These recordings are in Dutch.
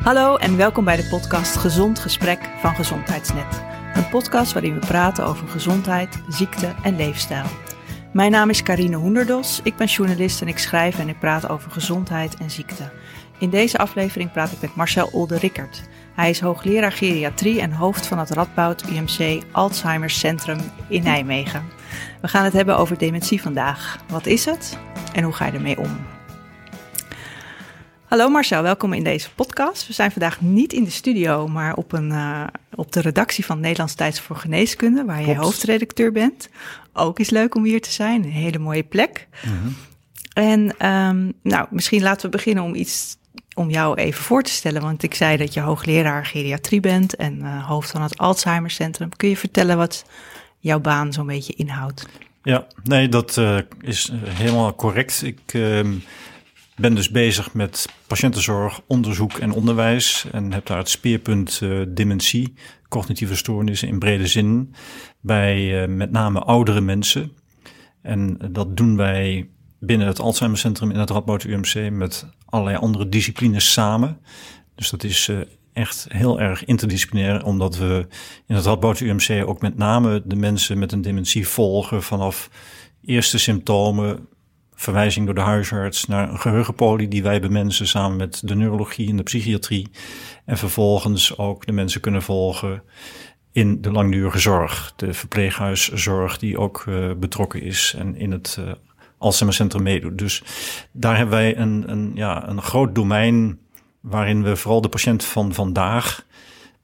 Hallo en welkom bij de podcast Gezond Gesprek van Gezondheidsnet. Een podcast waarin we praten over gezondheid, ziekte en leefstijl. Mijn naam is Karine Hoenderdos, ik ben journalist en ik schrijf en ik praat over gezondheid en ziekte. In deze aflevering praat ik met Marcel Olde-Rickert. Hij is hoogleraar geriatrie en hoofd van het Radboud UMC Alzheimer Centrum in Nijmegen. We gaan het hebben over dementie vandaag. Wat is het en hoe ga je ermee om? Hallo Marcel, welkom in deze podcast. We zijn vandaag niet in de studio, maar op, een, uh, op de redactie van Nederlands Tijds voor Geneeskunde, waar je hoofdredacteur bent. Ook is leuk om hier te zijn, een hele mooie plek. -hmm. En um, nou, misschien laten we beginnen om iets om jou even voor te stellen. Want ik zei dat je hoogleraar geriatrie bent en uh, hoofd van het Alzheimer Centrum. Kun je vertellen wat jouw baan zo'n beetje inhoudt? Ja, nee, dat uh, is helemaal correct. Ik uh, ben dus bezig met patiëntenzorg, onderzoek en onderwijs. En heb daar het speerpunt uh, dementie, cognitieve stoornissen in brede zin. Bij met name oudere mensen. En dat doen wij binnen het Alzheimer Centrum in het Radboud UMC met allerlei andere disciplines samen. Dus dat is uh, echt heel erg interdisciplinair, omdat we in het Radboud UMC ook met name de mensen met een dementie volgen vanaf eerste symptomen, verwijzing door de huisarts naar een geheugenpolie die wij bemensen samen met de neurologie en de psychiatrie. En vervolgens ook de mensen kunnen volgen in de langdurige zorg, de verpleeghuiszorg die ook uh, betrokken is en in het uh, Alzheimer Centrum meedoet. Dus daar hebben wij een, een, ja, een groot domein waarin we vooral de patiënt van vandaag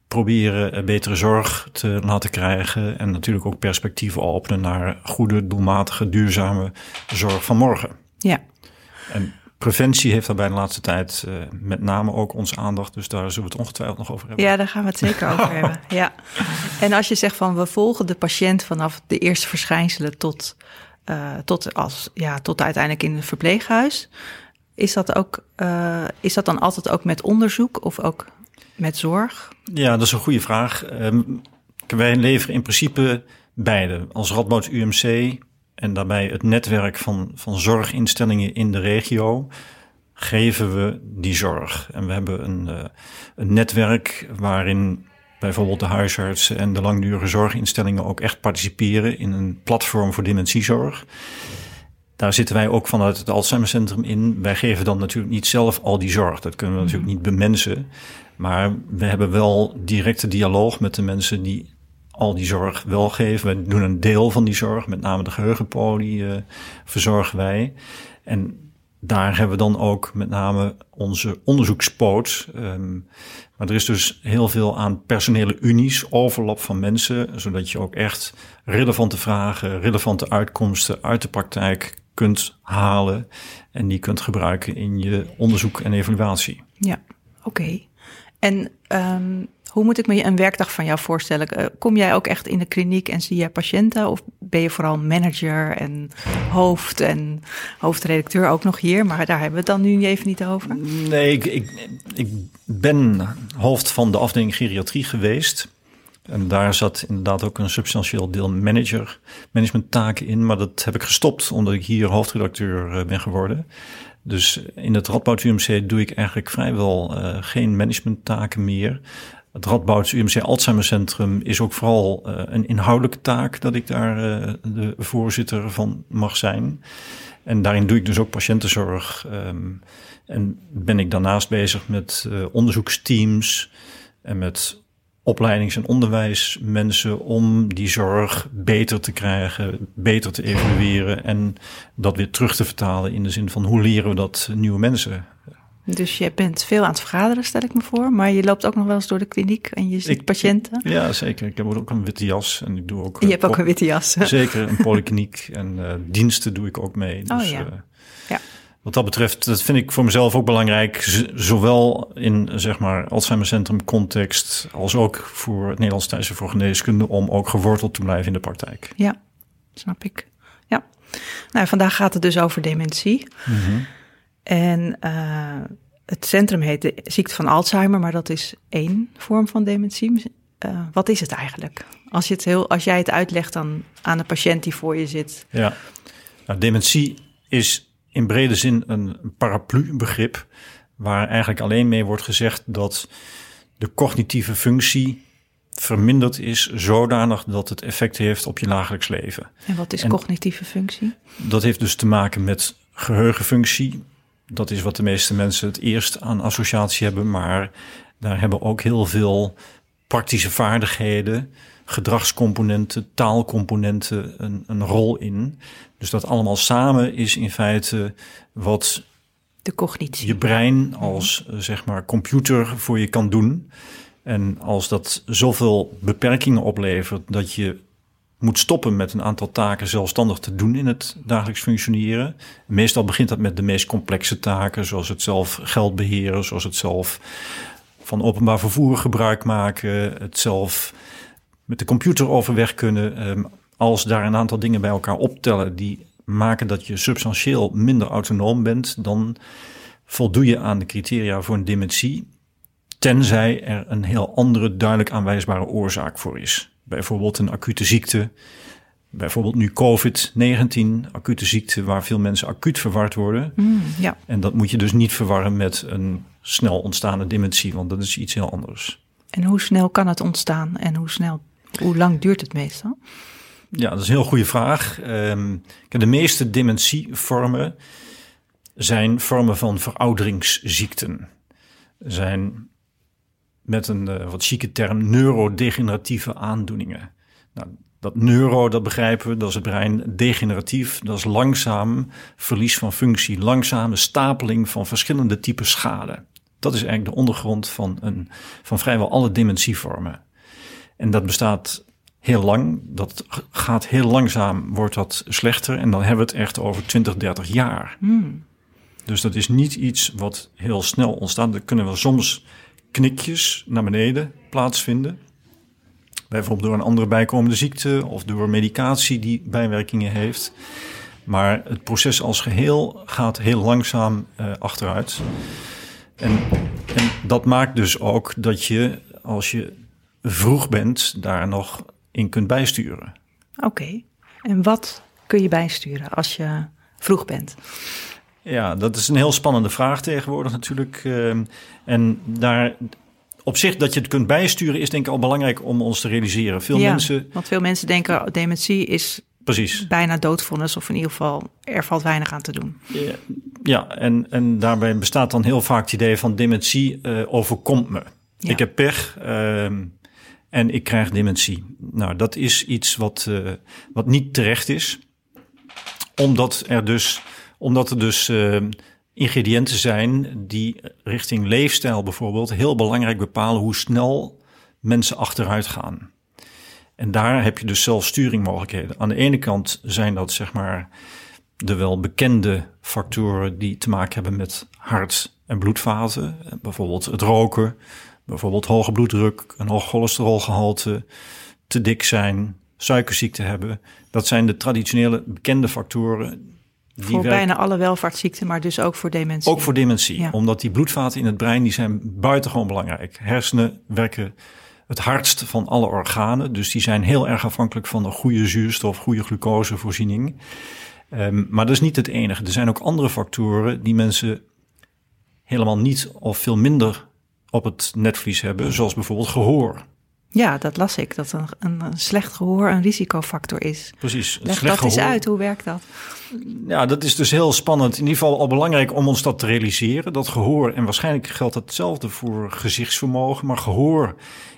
proberen betere zorg te laten krijgen en natuurlijk ook perspectieven openen naar goede, doelmatige, duurzame zorg van morgen. Ja. En preventie heeft daarbij de laatste tijd uh, met name ook onze aandacht, dus daar zullen we het ongetwijfeld nog over hebben. Ja, daar gaan we het zeker over hebben. Ja. En als je zegt van we volgen de patiënt vanaf de eerste verschijnselen tot uh, tot, als, ja, tot uiteindelijk in het verpleeghuis. Is dat, ook, uh, is dat dan altijd ook met onderzoek of ook met zorg? Ja, dat is een goede vraag. Um, wij leveren in principe beide. Als Radboud UMC en daarbij het netwerk van, van zorginstellingen in de regio geven we die zorg. En we hebben een, uh, een netwerk waarin bijvoorbeeld de huisartsen en de langdurige zorginstellingen ook echt participeren in een platform voor dementiezorg. Daar zitten wij ook vanuit het Alzheimer Centrum in. Wij geven dan natuurlijk niet zelf al die zorg. Dat kunnen we natuurlijk niet bemensen. Maar we hebben wel directe dialoog met de mensen die al die zorg wel geven. We doen een deel van die zorg, met name de geheugenpolie uh, verzorgen wij. En daar hebben we dan ook met name onze onderzoekspoot. Um, maar er is dus heel veel aan personele unies, overlap van mensen, zodat je ook echt relevante vragen, relevante uitkomsten uit de praktijk kunt halen en die kunt gebruiken in je onderzoek en evaluatie. Ja, oké. En um, hoe moet ik me een werkdag van jou voorstellen? Kom jij ook echt in de kliniek en zie jij patiënten? Of ben je vooral manager en hoofd en hoofdredacteur ook nog hier? Maar daar hebben we het dan nu even niet over. Nee, ik, ik, ik ben hoofd van de afdeling geriatrie geweest. En daar zat inderdaad ook een substantieel deel manager, managementtaken in. Maar dat heb ik gestopt omdat ik hier hoofdredacteur ben geworden. Dus in het Radboud UMC doe ik eigenlijk vrijwel uh, geen managementtaken meer. Het Radboud UMC Alzheimer Centrum is ook vooral uh, een inhoudelijke taak dat ik daar uh, de voorzitter van mag zijn. En daarin doe ik dus ook patiëntenzorg. Um, en ben ik daarnaast bezig met onderzoeksteams en met opleidings- en onderwijsmensen om die zorg beter te krijgen, beter te evalueren en dat weer terug te vertalen in de zin van hoe leren we dat nieuwe mensen dus je bent veel aan het vergaderen, stel ik me voor. Maar je loopt ook nog wel eens door de kliniek en je ziet ik, patiënten. Ja, zeker. Ik heb ook een witte jas en ik doe ook. Je hebt ook een witte jas. Zeker, een polykliniek en uh, diensten doe ik ook mee. Dus, oh ja. Uh, ja. Wat dat betreft, dat vind ik voor mezelf ook belangrijk. Zowel in zeg maar Alzheimer Centrum context als ook voor het Nederlands Thuis voor Geneeskunde om ook geworteld te blijven in de praktijk. Ja, snap ik. Ja. Nou, vandaag gaat het dus over dementie. Mm -hmm. En uh, het centrum heet de ziekte van Alzheimer, maar dat is één vorm van dementie. Uh, wat is het eigenlijk? Als, je het heel, als jij het uitlegt dan aan de patiënt die voor je zit. Ja, nou, dementie is in brede zin een paraplu-begrip waar eigenlijk alleen mee wordt gezegd dat de cognitieve functie verminderd is zodanig dat het effect heeft op je dagelijks leven. En wat is cognitieve functie? Dat heeft dus te maken met geheugenfunctie. Dat is wat de meeste mensen het eerst aan associatie hebben, maar daar hebben ook heel veel praktische vaardigheden, gedragscomponenten, taalcomponenten een, een rol in. Dus dat allemaal samen is in feite wat de cognitie. je brein als eh, zeg maar computer voor je kan doen. En als dat zoveel beperkingen oplevert dat je moet stoppen met een aantal taken zelfstandig te doen in het dagelijks functioneren. Meestal begint dat met de meest complexe taken, zoals het zelf geld beheren, zoals het zelf van openbaar vervoer gebruik maken, het zelf met de computer overweg kunnen. Ehm, als daar een aantal dingen bij elkaar optellen die maken dat je substantieel minder autonoom bent, dan voldoe je aan de criteria voor een dementie. Tenzij er een heel andere duidelijk aanwijsbare oorzaak voor is. Bijvoorbeeld een acute ziekte. Bijvoorbeeld nu COVID-19, acute ziekte waar veel mensen acuut verward worden. Mm, ja. En dat moet je dus niet verwarren met een snel ontstaande dementie, want dat is iets heel anders. En hoe snel kan het ontstaan en hoe snel, hoe lang duurt het meestal? Ja, dat is een heel goede vraag. Um, de meeste dementievormen zijn vormen van verouderingsziekten. Zijn met een uh, wat chique term neurodegeneratieve aandoeningen. Nou, dat neuro, dat begrijpen we, dat is het brein. Degeneratief, dat is langzaam verlies van functie, langzame stapeling van verschillende typen schade. Dat is eigenlijk de ondergrond van, een, van vrijwel alle dementievormen. En dat bestaat heel lang. Dat gaat heel langzaam, wordt dat slechter. En dan hebben we het echt over 20, 30 jaar. Hmm. Dus dat is niet iets wat heel snel ontstaat. Er kunnen wel soms knikjes naar beneden plaatsvinden. Bijvoorbeeld door een andere bijkomende ziekte of door medicatie die bijwerkingen heeft. Maar het proces als geheel gaat heel langzaam uh, achteruit. En, en dat maakt dus ook dat je, als je vroeg bent, daar nog in kunt bijsturen. Oké. En wat kun je bijsturen als je vroeg bent? Ja, dat is een heel spannende vraag tegenwoordig natuurlijk. Ehm, en daar op zich dat je het kunt bijsturen is denk ik al belangrijk om ons te realiseren. Veel ja, mensen. Want veel mensen denken oh, dementie is Precies. bijna doodvonnis of in ieder geval er valt weinig aan te doen. Ja, ja en, en daarbij bestaat dan heel vaak het idee van dementie uh, overkomt me. Ja. Ik heb pech. Uh, en ik krijg dementie. Nou, dat is iets wat, uh, wat niet terecht is. Omdat er dus, omdat er dus uh, ingrediënten zijn die richting leefstijl bijvoorbeeld heel belangrijk bepalen hoe snel mensen achteruit gaan. En daar heb je dus zelfsturingmogelijkheden. Aan de ene kant zijn dat zeg maar de wel bekende factoren die te maken hebben met hart- en bloedvaten. Bijvoorbeeld het roken, bijvoorbeeld hoge bloeddruk, een hoog cholesterolgehalte, te dik zijn, suikerziekte hebben. Dat zijn de traditionele bekende factoren. Die voor bijna alle welvaartsziekten, maar dus ook voor dementie. Ook voor dementie, ja. omdat die bloedvaten in het brein die zijn buitengewoon belangrijk. Hersenen werken het hardst van alle organen, dus die zijn heel erg afhankelijk van een goede zuurstof, goede glucosevoorziening. Um, maar dat is niet het enige. Er zijn ook andere factoren die mensen helemaal niet of veel minder op het netvlies hebben, zoals bijvoorbeeld gehoor. Ja, dat las ik, dat een, een, een slecht gehoor een risicofactor is. Precies. Leg dat eens uit, hoe werkt dat? Ja, dat is dus heel spannend. In ieder geval al belangrijk om ons dat te realiseren. Dat gehoor, en waarschijnlijk geldt hetzelfde voor gezichtsvermogen, maar gehoor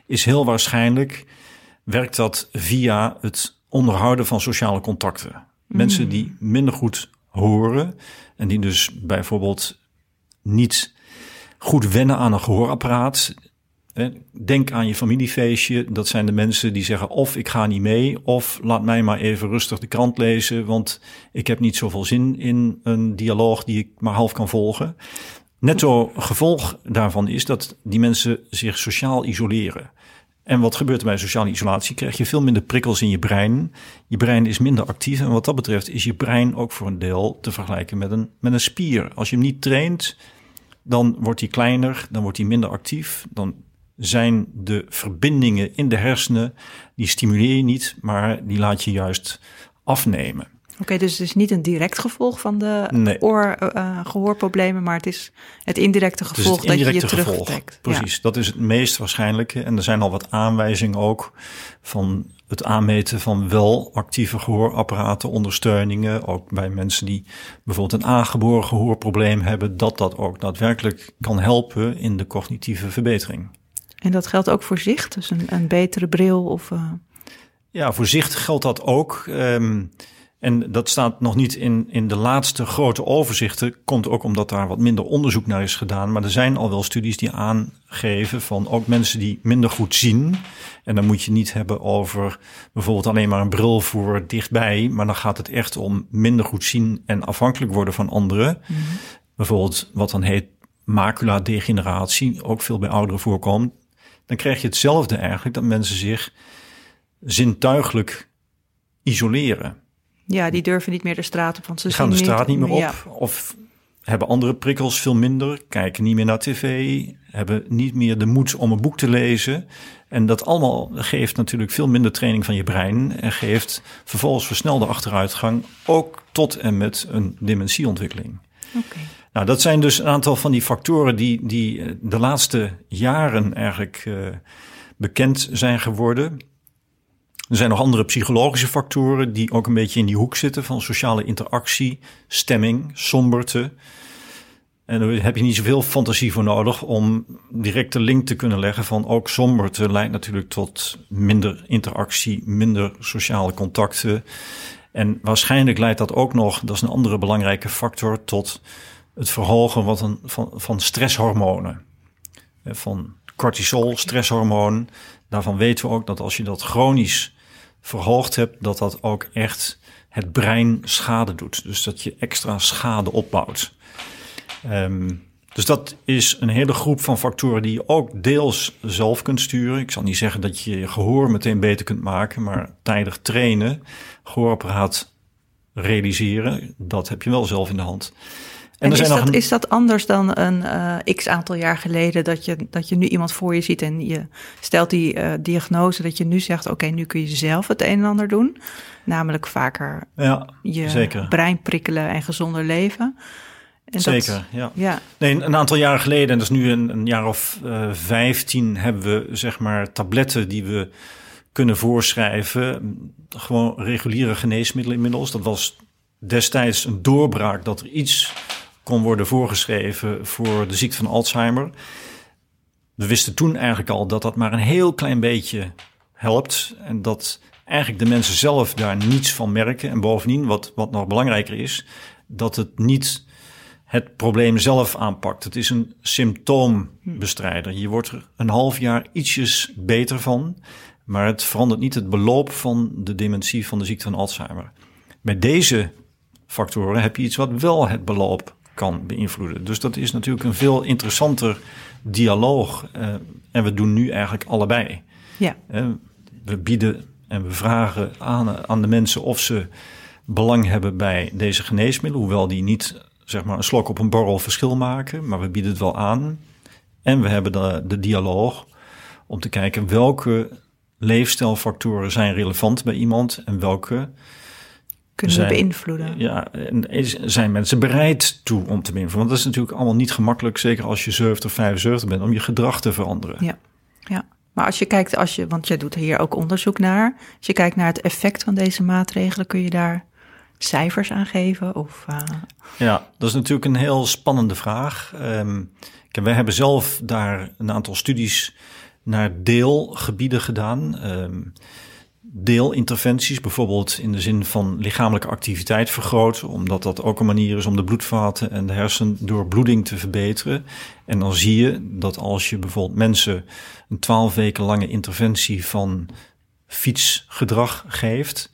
is heel waarschijnlijk, werkt dat via het onderhouden van sociale contacten. Mm. Mensen die minder goed horen en die dus bijvoorbeeld niet goed wennen aan een gehoorapparaat. Denk aan je familiefeestje. Dat zijn de mensen die zeggen of ik ga niet mee of laat mij maar even rustig de krant lezen, want ik heb niet zoveel zin in een dialoog die ik maar half kan volgen. Netto gevolg daarvan is dat die mensen zich sociaal isoleren. En wat gebeurt er bij sociale isolatie? Krijg je veel minder prikkels in je brein. Je brein is minder actief. En wat dat betreft is je brein ook voor een deel te vergelijken met een, met een spier. Als je hem niet traint, dan wordt hij kleiner, dan wordt hij minder actief. Dan zijn de verbindingen in de hersenen, die stimuleer je niet, maar die laat je juist afnemen. Oké, dus het is niet een direct gevolg van de Nee. oor, eh, gehoorproblemen, maar het is het indirecte Het gevolg dat je je indirecte gevolg. terugtrekt. Precies, dat is het meest waarschijnlijke. En er zijn al wat aanwijzingen ook van het aanmeten van wel actieve gehoorapparaten, ondersteuningen. Ook bij mensen die bijvoorbeeld een aangeboren gehoorprobleem hebben, dat dat ook daadwerkelijk kan helpen in de cognitieve verbetering. Ja. En dat geldt ook voor zicht, dus een, een betere bril of... eh, Ja, voor zicht geldt dat ook. Ehm, en dat staat nog niet in, in de laatste grote overzichten. Komt ook omdat daar wat minder onderzoek naar is gedaan. Maar er zijn al wel studies die aangeven van ook mensen die minder goed zien. En dan moet je niet hebben over bijvoorbeeld alleen maar een bril voor dichtbij. Maar dan gaat het echt om minder goed zien en afhankelijk worden van anderen. Bijvoorbeeld wat dan heet maculadegeneratie, ook veel bij ouderen voorkomt. Dan krijg je hetzelfde eigenlijk, dat mensen zich zintuigelijk isoleren. Ja, die durven niet meer de straat op, want ze gaan de straat niet meer op Ja. of hebben andere prikkels veel minder, kijken niet meer naar tv, hebben niet meer de moed om een boek te lezen. En dat allemaal geeft natuurlijk veel minder training van je brein en geeft vervolgens versnelde achteruitgang, ook tot en met een dementieontwikkeling. Nou, dat zijn dus een aantal van die factoren die, die eh, de laatste jaren eigenlijk eh, bekend zijn geworden. Er zijn nog andere psychologische factoren die ook een beetje in die hoek zitten van sociale interactie, stemming, somberte. En daar heb je niet zoveel fantasie voor nodig om direct de link te kunnen leggen van ook somberte leidt natuurlijk tot minder interactie, minder sociale contacten. En waarschijnlijk leidt dat ook nog, dat is een andere belangrijke factor, tot het verhogen van, van stresshormonen. Eh, Van cortisol, stresshormoon. Daarvan weten we ook dat als je dat chronisch verhoogd hebt, dat dat ook echt het brein schade doet. Dus dat je extra schade opbouwt. Ehm, dus dat is een hele groep van factoren die je ook deels zelf kunt sturen. Ik zal niet zeggen dat je je gehoor meteen beter kunt maken, maar tijdig trainen, gehoorapparaat realiseren, dat heb je wel zelf in de hand. En, is, dat, een- is dat anders dan een eh, x aantal jaar geleden dat je, dat je nu iemand voor je ziet en je stelt die eh, diagnose dat je nu zegt, oké, nu kun je zelf het een en ander doen. Namelijk vaker ja, je zeker. brein prikkelen en gezonder leven. En dat- Zeker, ja. ja, Nee, een aantal jaren geleden, en dat is nu een, een jaar of eh, vijftien, hebben we zeg maar tabletten die we kunnen voorschrijven. Gewoon reguliere geneesmiddelen inmiddels. Dat was destijds een doorbraak dat er iets kon worden voorgeschreven voor de ziekte van Alzheimer. We wisten toen eigenlijk al dat dat maar een heel klein beetje helpt. En dat eigenlijk de mensen zelf daar niets van merken. En bovendien, wat, wat nog belangrijker is, dat het niet het probleem zelf aanpakt. Het is een symptoombestrijder. Je wordt er een half jaar ietsjes beter van, maar het verandert niet het beloop van de dementie van de ziekte van Alzheimer. Bij deze factoren heb je iets wat wel het beloop kan beïnvloeden. Dus dat is natuurlijk een veel interessanter dialoog. eh, en we doen nu eigenlijk allebei. ja. Eh, We bieden en we vragen aan, aan de mensen of ze belang hebben bij deze geneesmiddelen, hoewel die niet zeg maar een slok op een borrel verschil maken, maar we bieden het wel aan. En we hebben de, de dialoog om te kijken welke leefstijlfactoren zijn relevant bij iemand en welke kunnen zijn- we beïnvloeden. ja, en is- zijn mensen bereid toe om te beïnvloeden. Want dat is natuurlijk allemaal niet gemakkelijk, zeker als je 70, 75 bent, om je gedrag te veranderen. Ja, ja. Maar als je kijkt, als je, want jij doet hier ook onderzoek naar. Als je kijkt naar het effect van deze maatregelen, kun je daar cijfers aan geven? Of, eh, Ja, dat is natuurlijk een heel spannende vraag. Kijk, wij hebben zelf daar een aantal studies naar deelgebieden gedaan. Ehm, deelinterventies, bijvoorbeeld in de zin van lichamelijke activiteit vergroten, omdat dat ook een manier is om de bloedvaten en de hersen door bloeding te verbeteren. En dan zie je dat als je bijvoorbeeld mensen een twaalf weken lange interventie van fietsgedrag geeft,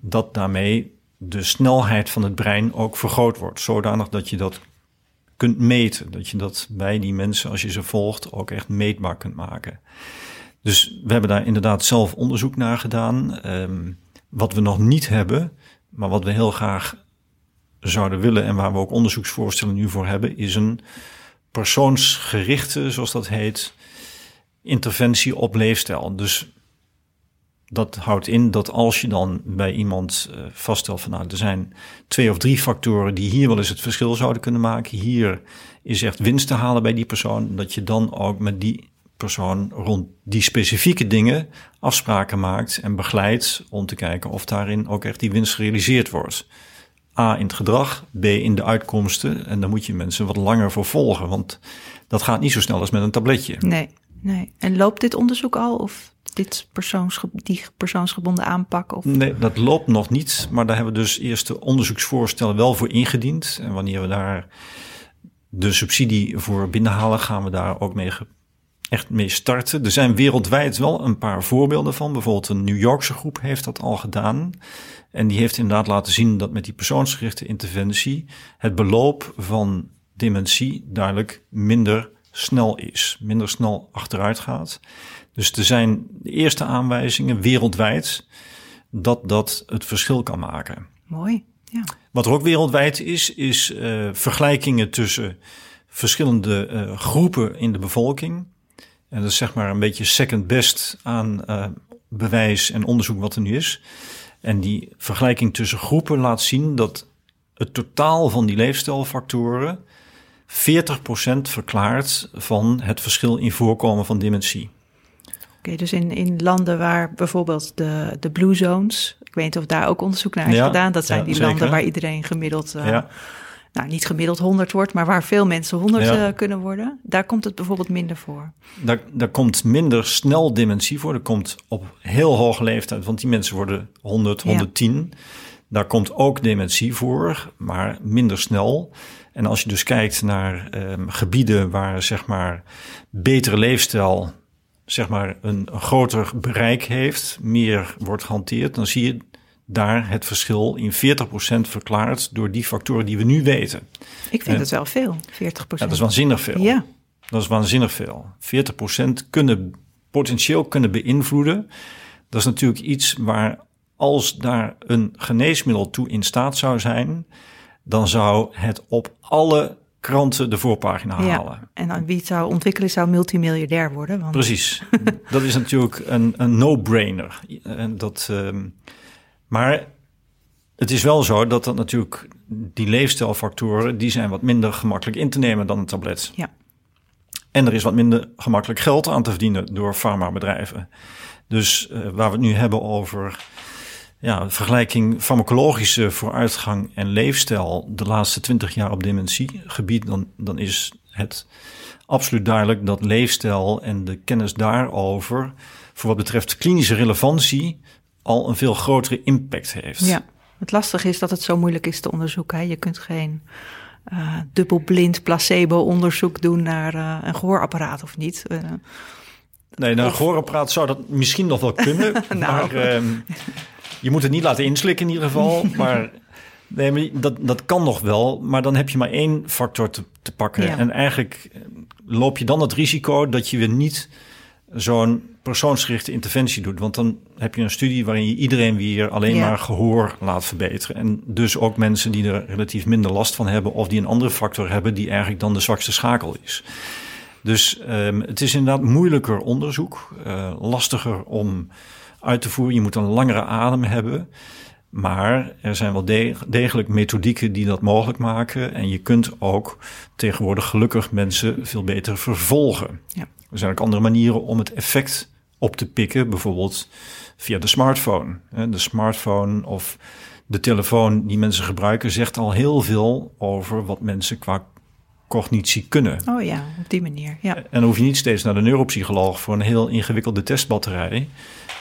dat daarmee de snelheid van het brein ook vergroot wordt. Zodanig dat je dat kunt meten. Dat je dat bij die mensen, als je ze volgt, ook echt meetbaar kunt maken. Dus we hebben daar inderdaad zelf onderzoek naar gedaan. Ehm, wat we nog niet hebben, maar wat we heel graag zouden willen en waar we ook onderzoeksvoorstellen nu voor hebben, is een persoonsgerichte, zoals dat heet, interventie op leefstijl. Dus dat houdt in dat als je dan bij iemand uh, vaststelt van nou, er zijn twee of drie factoren die hier wel eens het verschil zouden kunnen maken. Hier is echt winst te halen bij die persoon. Dat je dan ook met die persoon rond die specifieke dingen afspraken maakt en begeleidt om te kijken of daarin ook echt die winst gerealiseerd wordt. A in het gedrag, B in de uitkomsten. En dan moet je mensen wat langer voor volgen, want dat gaat niet zo snel als met een tabletje. Nee, nee. En loopt dit onderzoek al of dit persoonsge die persoonsgebonden aanpak? Of? Nee, dat loopt nog niet, maar daar hebben we dus eerst de onderzoeksvoorstellen wel voor ingediend. En wanneer we daar de subsidie voor binnenhalen, gaan we daar ook mee echt mee starten. Er zijn wereldwijd wel een paar voorbeelden van. Bijvoorbeeld een New Yorkse groep heeft dat al gedaan. En die heeft inderdaad laten zien dat met die persoonsgerichte interventie het beloop van dementie duidelijk minder snel is, minder snel achteruit gaat. Dus er zijn de eerste aanwijzingen wereldwijd dat dat het verschil kan maken. Mooi. Ja. Wat er ook wereldwijd is, is uh, vergelijkingen tussen verschillende uh, groepen in de bevolking. En dat is zeg maar een beetje second best aan uh, bewijs en onderzoek wat er nu is. En die vergelijking tussen groepen laat zien dat het totaal van die leefstijlfactoren 40% verklaart van het verschil in voorkomen van dementie. Oké, dus in, in landen waar bijvoorbeeld de, de blue zones, ik weet niet of daar ook onderzoek naar is gedaan, dat zijn die landen waar iedereen gemiddeld, uh, ja. Nou niet gemiddeld 100 wordt, maar waar veel mensen 100 uh, kunnen worden, daar komt het bijvoorbeeld minder voor. Daar, daar komt minder snel dementie voor, er komt op heel hoge leeftijd, want die mensen worden 100, 110. Daar komt ook dementie voor, maar minder snel. En als je dus kijkt naar um, gebieden waar zeg maar betere leefstijl zeg maar een, een groter bereik heeft, meer wordt gehanteerd, dan zie je daar het verschil in 40% verklaard door die factoren die we nu weten. Ik vind het wel veel, 40%. Ja, dat is waanzinnig veel. Ja. Dat is waanzinnig veel. 40% kunnen potentieel kunnen beïnvloeden. Dat is natuurlijk iets waar als daar een geneesmiddel toe in staat zou zijn, dan zou het op alle kranten de voorpagina halen. Ja, en wie het zou ontwikkelen zou multimiljardair worden. Want... Precies. dat is natuurlijk een, een no-brainer. En dat, um, maar het is wel zo dat dat natuurlijk die leefstijlfactoren... die zijn wat minder gemakkelijk in te nemen dan een tablet. Ja. En er is wat minder gemakkelijk geld aan te verdienen door farmabedrijven. Dus uh, waar we het nu hebben over ja, vergelijking farmacologische vooruitgang en leefstijl de laatste twintig jaar op dementiegebied, dan, dan is het absoluut duidelijk dat leefstijl en de kennis daarover, voor wat betreft klinische relevantie, al een veel grotere impact heeft. Ja, het lastige is dat het zo moeilijk is te onderzoeken. Hè? Je kunt geen uh, dubbelblind placebo-onderzoek doen naar uh, een gehoorapparaat of niet. Uh, nee, naar een gehoorapparaat zou dat misschien nog wel kunnen. nou. Maar uh, je moet het niet laten inslikken in ieder geval. maar nee, dat, dat kan nog wel. Maar dan heb je maar één factor te, te pakken. En eigenlijk eh, loop je dan het risico dat je weer niet zo'n persoonsgerichte interventie doet. Want dan heb je een studie waarin je iedereen weer alleen maar gehoor laat verbeteren. En dus ook mensen die er relatief minder last van hebben... of die een andere factor hebben die eigenlijk dan de zwakste schakel is. Dus um, het is inderdaad moeilijker onderzoek, uh, lastiger om uit te voeren. Je moet een langere adem hebben. Maar er zijn wel degelijk methodieken die dat mogelijk maken. En je kunt ook tegenwoordig gelukkig mensen veel beter vervolgen. Ja. Er zijn ook andere manieren om het effect op te pikken. Bijvoorbeeld via de smartphone. De smartphone of de telefoon die mensen gebruiken zegt al heel veel over wat mensen qua cognitie kunnen. Oh ja, op die manier. Ja. En dan hoef je niet steeds naar de neuropsycholoog voor een heel ingewikkelde testbatterij.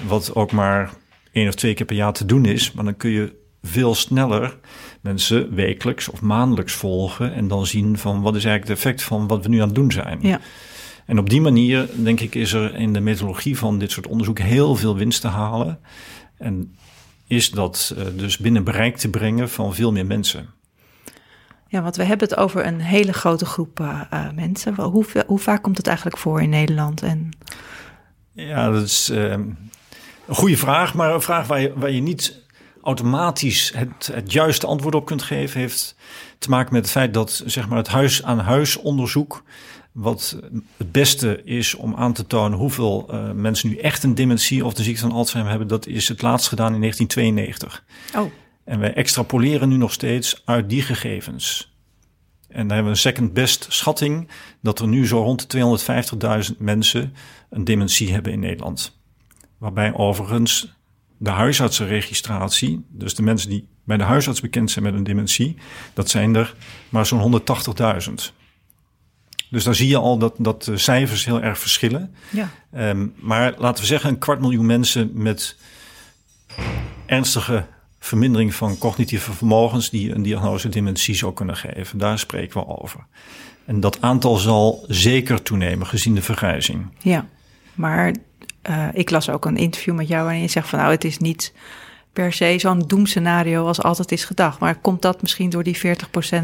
Wat ook maar één of twee keer per jaar te doen is. Maar dan kun je veel sneller mensen wekelijks of maandelijks volgen. En dan zien van wat is eigenlijk het effect van wat we nu aan het doen zijn. Ja. En op die manier, denk ik, is er in de methodologie van dit soort onderzoek heel veel winst te halen. En is dat uh, dus binnen bereik te brengen van veel meer mensen. Ja, want we hebben het over een hele grote groep uh, uh, mensen. Hoe, hoe, vaak komt het eigenlijk voor in Nederland? En... Ja, dat is een goede vraag, maar een vraag waar je, waar je niet automatisch het, het juiste antwoord op kunt geven, heeft te maken met het feit dat zeg maar, het huis-aan-huis onderzoek wat het beste is om aan te tonen hoeveel uh, mensen nu echt een dementie of de ziekte van Alzheimer hebben, dat is het laatst gedaan in 1992. Oh. En wij extrapoleren nu nog steeds uit die gegevens. En dan hebben we een second best schatting dat er nu zo rond de 250.000 mensen een dementie hebben in Nederland. Waarbij overigens de huisartsenregistratie, dus de mensen die bij de huisarts bekend zijn met een dementie, dat zijn er maar zo'n 180.000. Dus daar zie je al dat, dat de cijfers heel erg verschillen. Ja. Um, maar laten we zeggen, een kwart miljoen mensen met ernstige vermindering van cognitieve vermogens die een diagnose dementie zou kunnen geven. Daar spreken we over. En dat aantal zal zeker toenemen gezien de vergrijzing. Ja, maar uh, ik las ook een interview met jou waarin je zegt van nou het is niet per se zo'n doemscenario als altijd is gedacht. Maar komt dat misschien door die 40%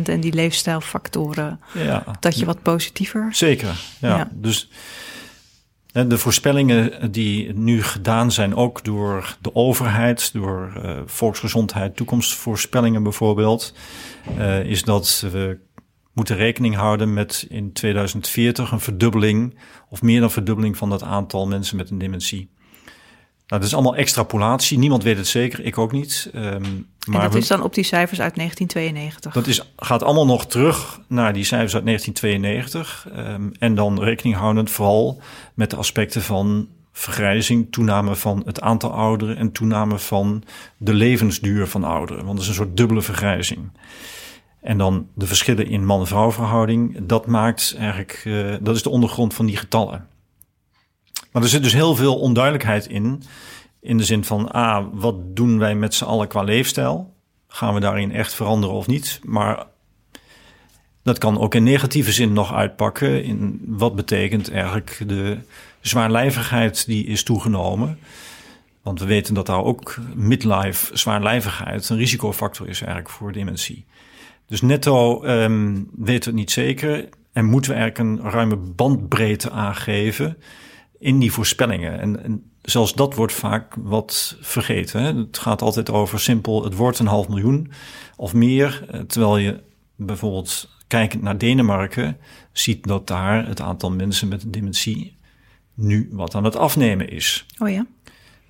en die leefstijlfactoren ja. dat je wat positiever? Zeker, ja. ja. Dus de voorspellingen die nu gedaan zijn, ook door de overheid, door uh, volksgezondheid, toekomstvoorspellingen bijvoorbeeld, uh, is dat we moeten rekening houden met in 2040 een verdubbeling of meer dan verdubbeling van dat aantal mensen met een dementie. Nou, dat is allemaal extrapolatie. Niemand weet het zeker, ik ook niet. Um, maar en dat is dan op die cijfers uit 1992? Dat is, gaat allemaal nog terug naar die cijfers uit 1992. Um, ehm, en dan rekening houdend vooral met de aspecten van vergrijzing, toename van het aantal ouderen en toename van de levensduur van ouderen. Want dat is een soort dubbele vergrijzing. En dan de verschillen in man-vrouw verhouding, dat maakt eigenlijk, uh, dat is de ondergrond van die getallen. Maar er zit dus heel veel onduidelijkheid in. In de zin van, ah, wat doen wij met z'n allen qua leefstijl? Gaan we daarin echt veranderen of niet? Maar dat kan ook in negatieve zin nog uitpakken. In wat betekent eigenlijk de zwaarlijvigheid die is toegenomen? Want we weten dat daar ook midlife zwaarlijvigheid een risicofactor is eigenlijk voor dementie. Dus netto um, weten we het niet zeker en moeten we eigenlijk een ruime bandbreedte aangeven in die voorspellingen. En, en zelfs dat wordt vaak wat vergeten. Hè? Het gaat altijd over simpel, het wordt een half miljoen of meer. Eh, terwijl je bijvoorbeeld kijkend naar Denemarken ziet dat daar het aantal mensen met dementie nu wat aan het afnemen is. Oh ja.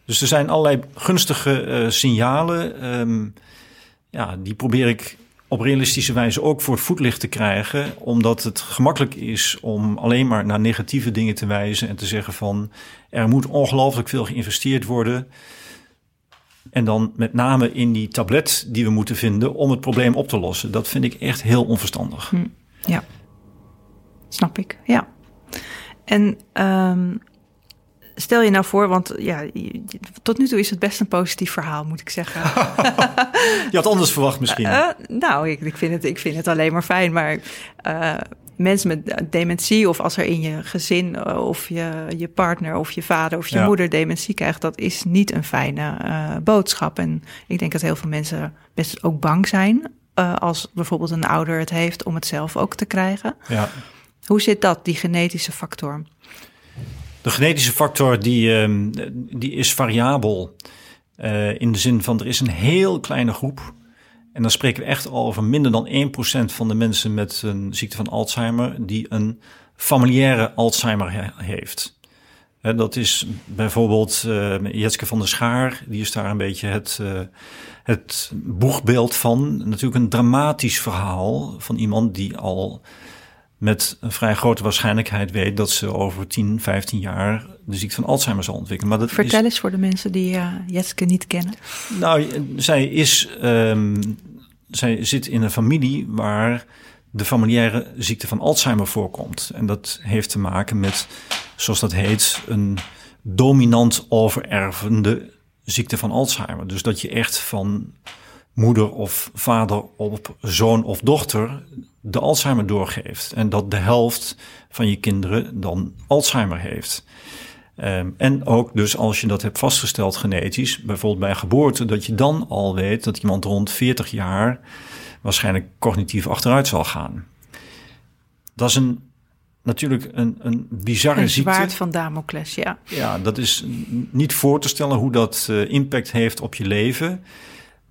Dus er zijn allerlei gunstige uh, signalen. Um, ja, die probeer ik op realistische wijze ook voor het voetlicht te krijgen. Omdat het gemakkelijk is om alleen maar naar negatieve dingen te wijzen en te zeggen van er moet ongelooflijk veel geïnvesteerd worden. En dan met name in die tablet die we moeten vinden om het probleem op te lossen. Dat vind ik echt heel onverstandig. Hm, ja, snap ik. Ja. En um, stel je nou voor, want ja, tot nu toe is het best een positief verhaal, moet ik zeggen. je had anders verwacht misschien. Uh, nou, ik, ik, vind het, ik vind het alleen maar fijn, maar uh, mensen met dementie of als er in je gezin of je, je partner of je vader of je moeder dementie krijgt, dat is niet een fijne uh, boodschap. En ik denk dat heel veel mensen best ook bang zijn als bijvoorbeeld een ouder het heeft om het zelf ook te krijgen. Ja. Hoe zit dat, die genetische factor? De genetische factor die, ehm, die is variabel. Uh, in de zin van er is een heel kleine groep. En dan spreken we echt over minder dan 1% van de mensen met een ziekte van Alzheimer die een familiaire Alzheimer heeft. dat is bijvoorbeeld uh, Jetske van der Schaar, die is daar een beetje het, uh, het boegbeeld van. Natuurlijk een dramatisch verhaal van iemand die al met een vrij grote waarschijnlijkheid weet dat ze over 10, 15 jaar de ziekte van Alzheimer zal ontwikkelen. Maar dat Vertel eens voor de mensen die uh, Jetske niet kennen. Nou, zij is, um, zij zit in een familie waar de familiaire ziekte van Alzheimer voorkomt. En dat heeft te maken met, zoals dat heet, een dominant overervende ziekte van Alzheimer. Dus dat je echt van moeder of vader op zoon of dochter de Alzheimer doorgeeft. En dat de helft van je kinderen dan Alzheimer heeft. Um, en ook dus als je dat hebt vastgesteld genetisch, bijvoorbeeld bij geboorte, dat je dan al weet dat iemand rond 40 jaar waarschijnlijk cognitief achteruit zal gaan. Dat is een, natuurlijk een, een bizarre een ziekte. zwaard van Damocles, ja. Ja, dat is niet voor te stellen hoe dat uh, impact heeft op je leven.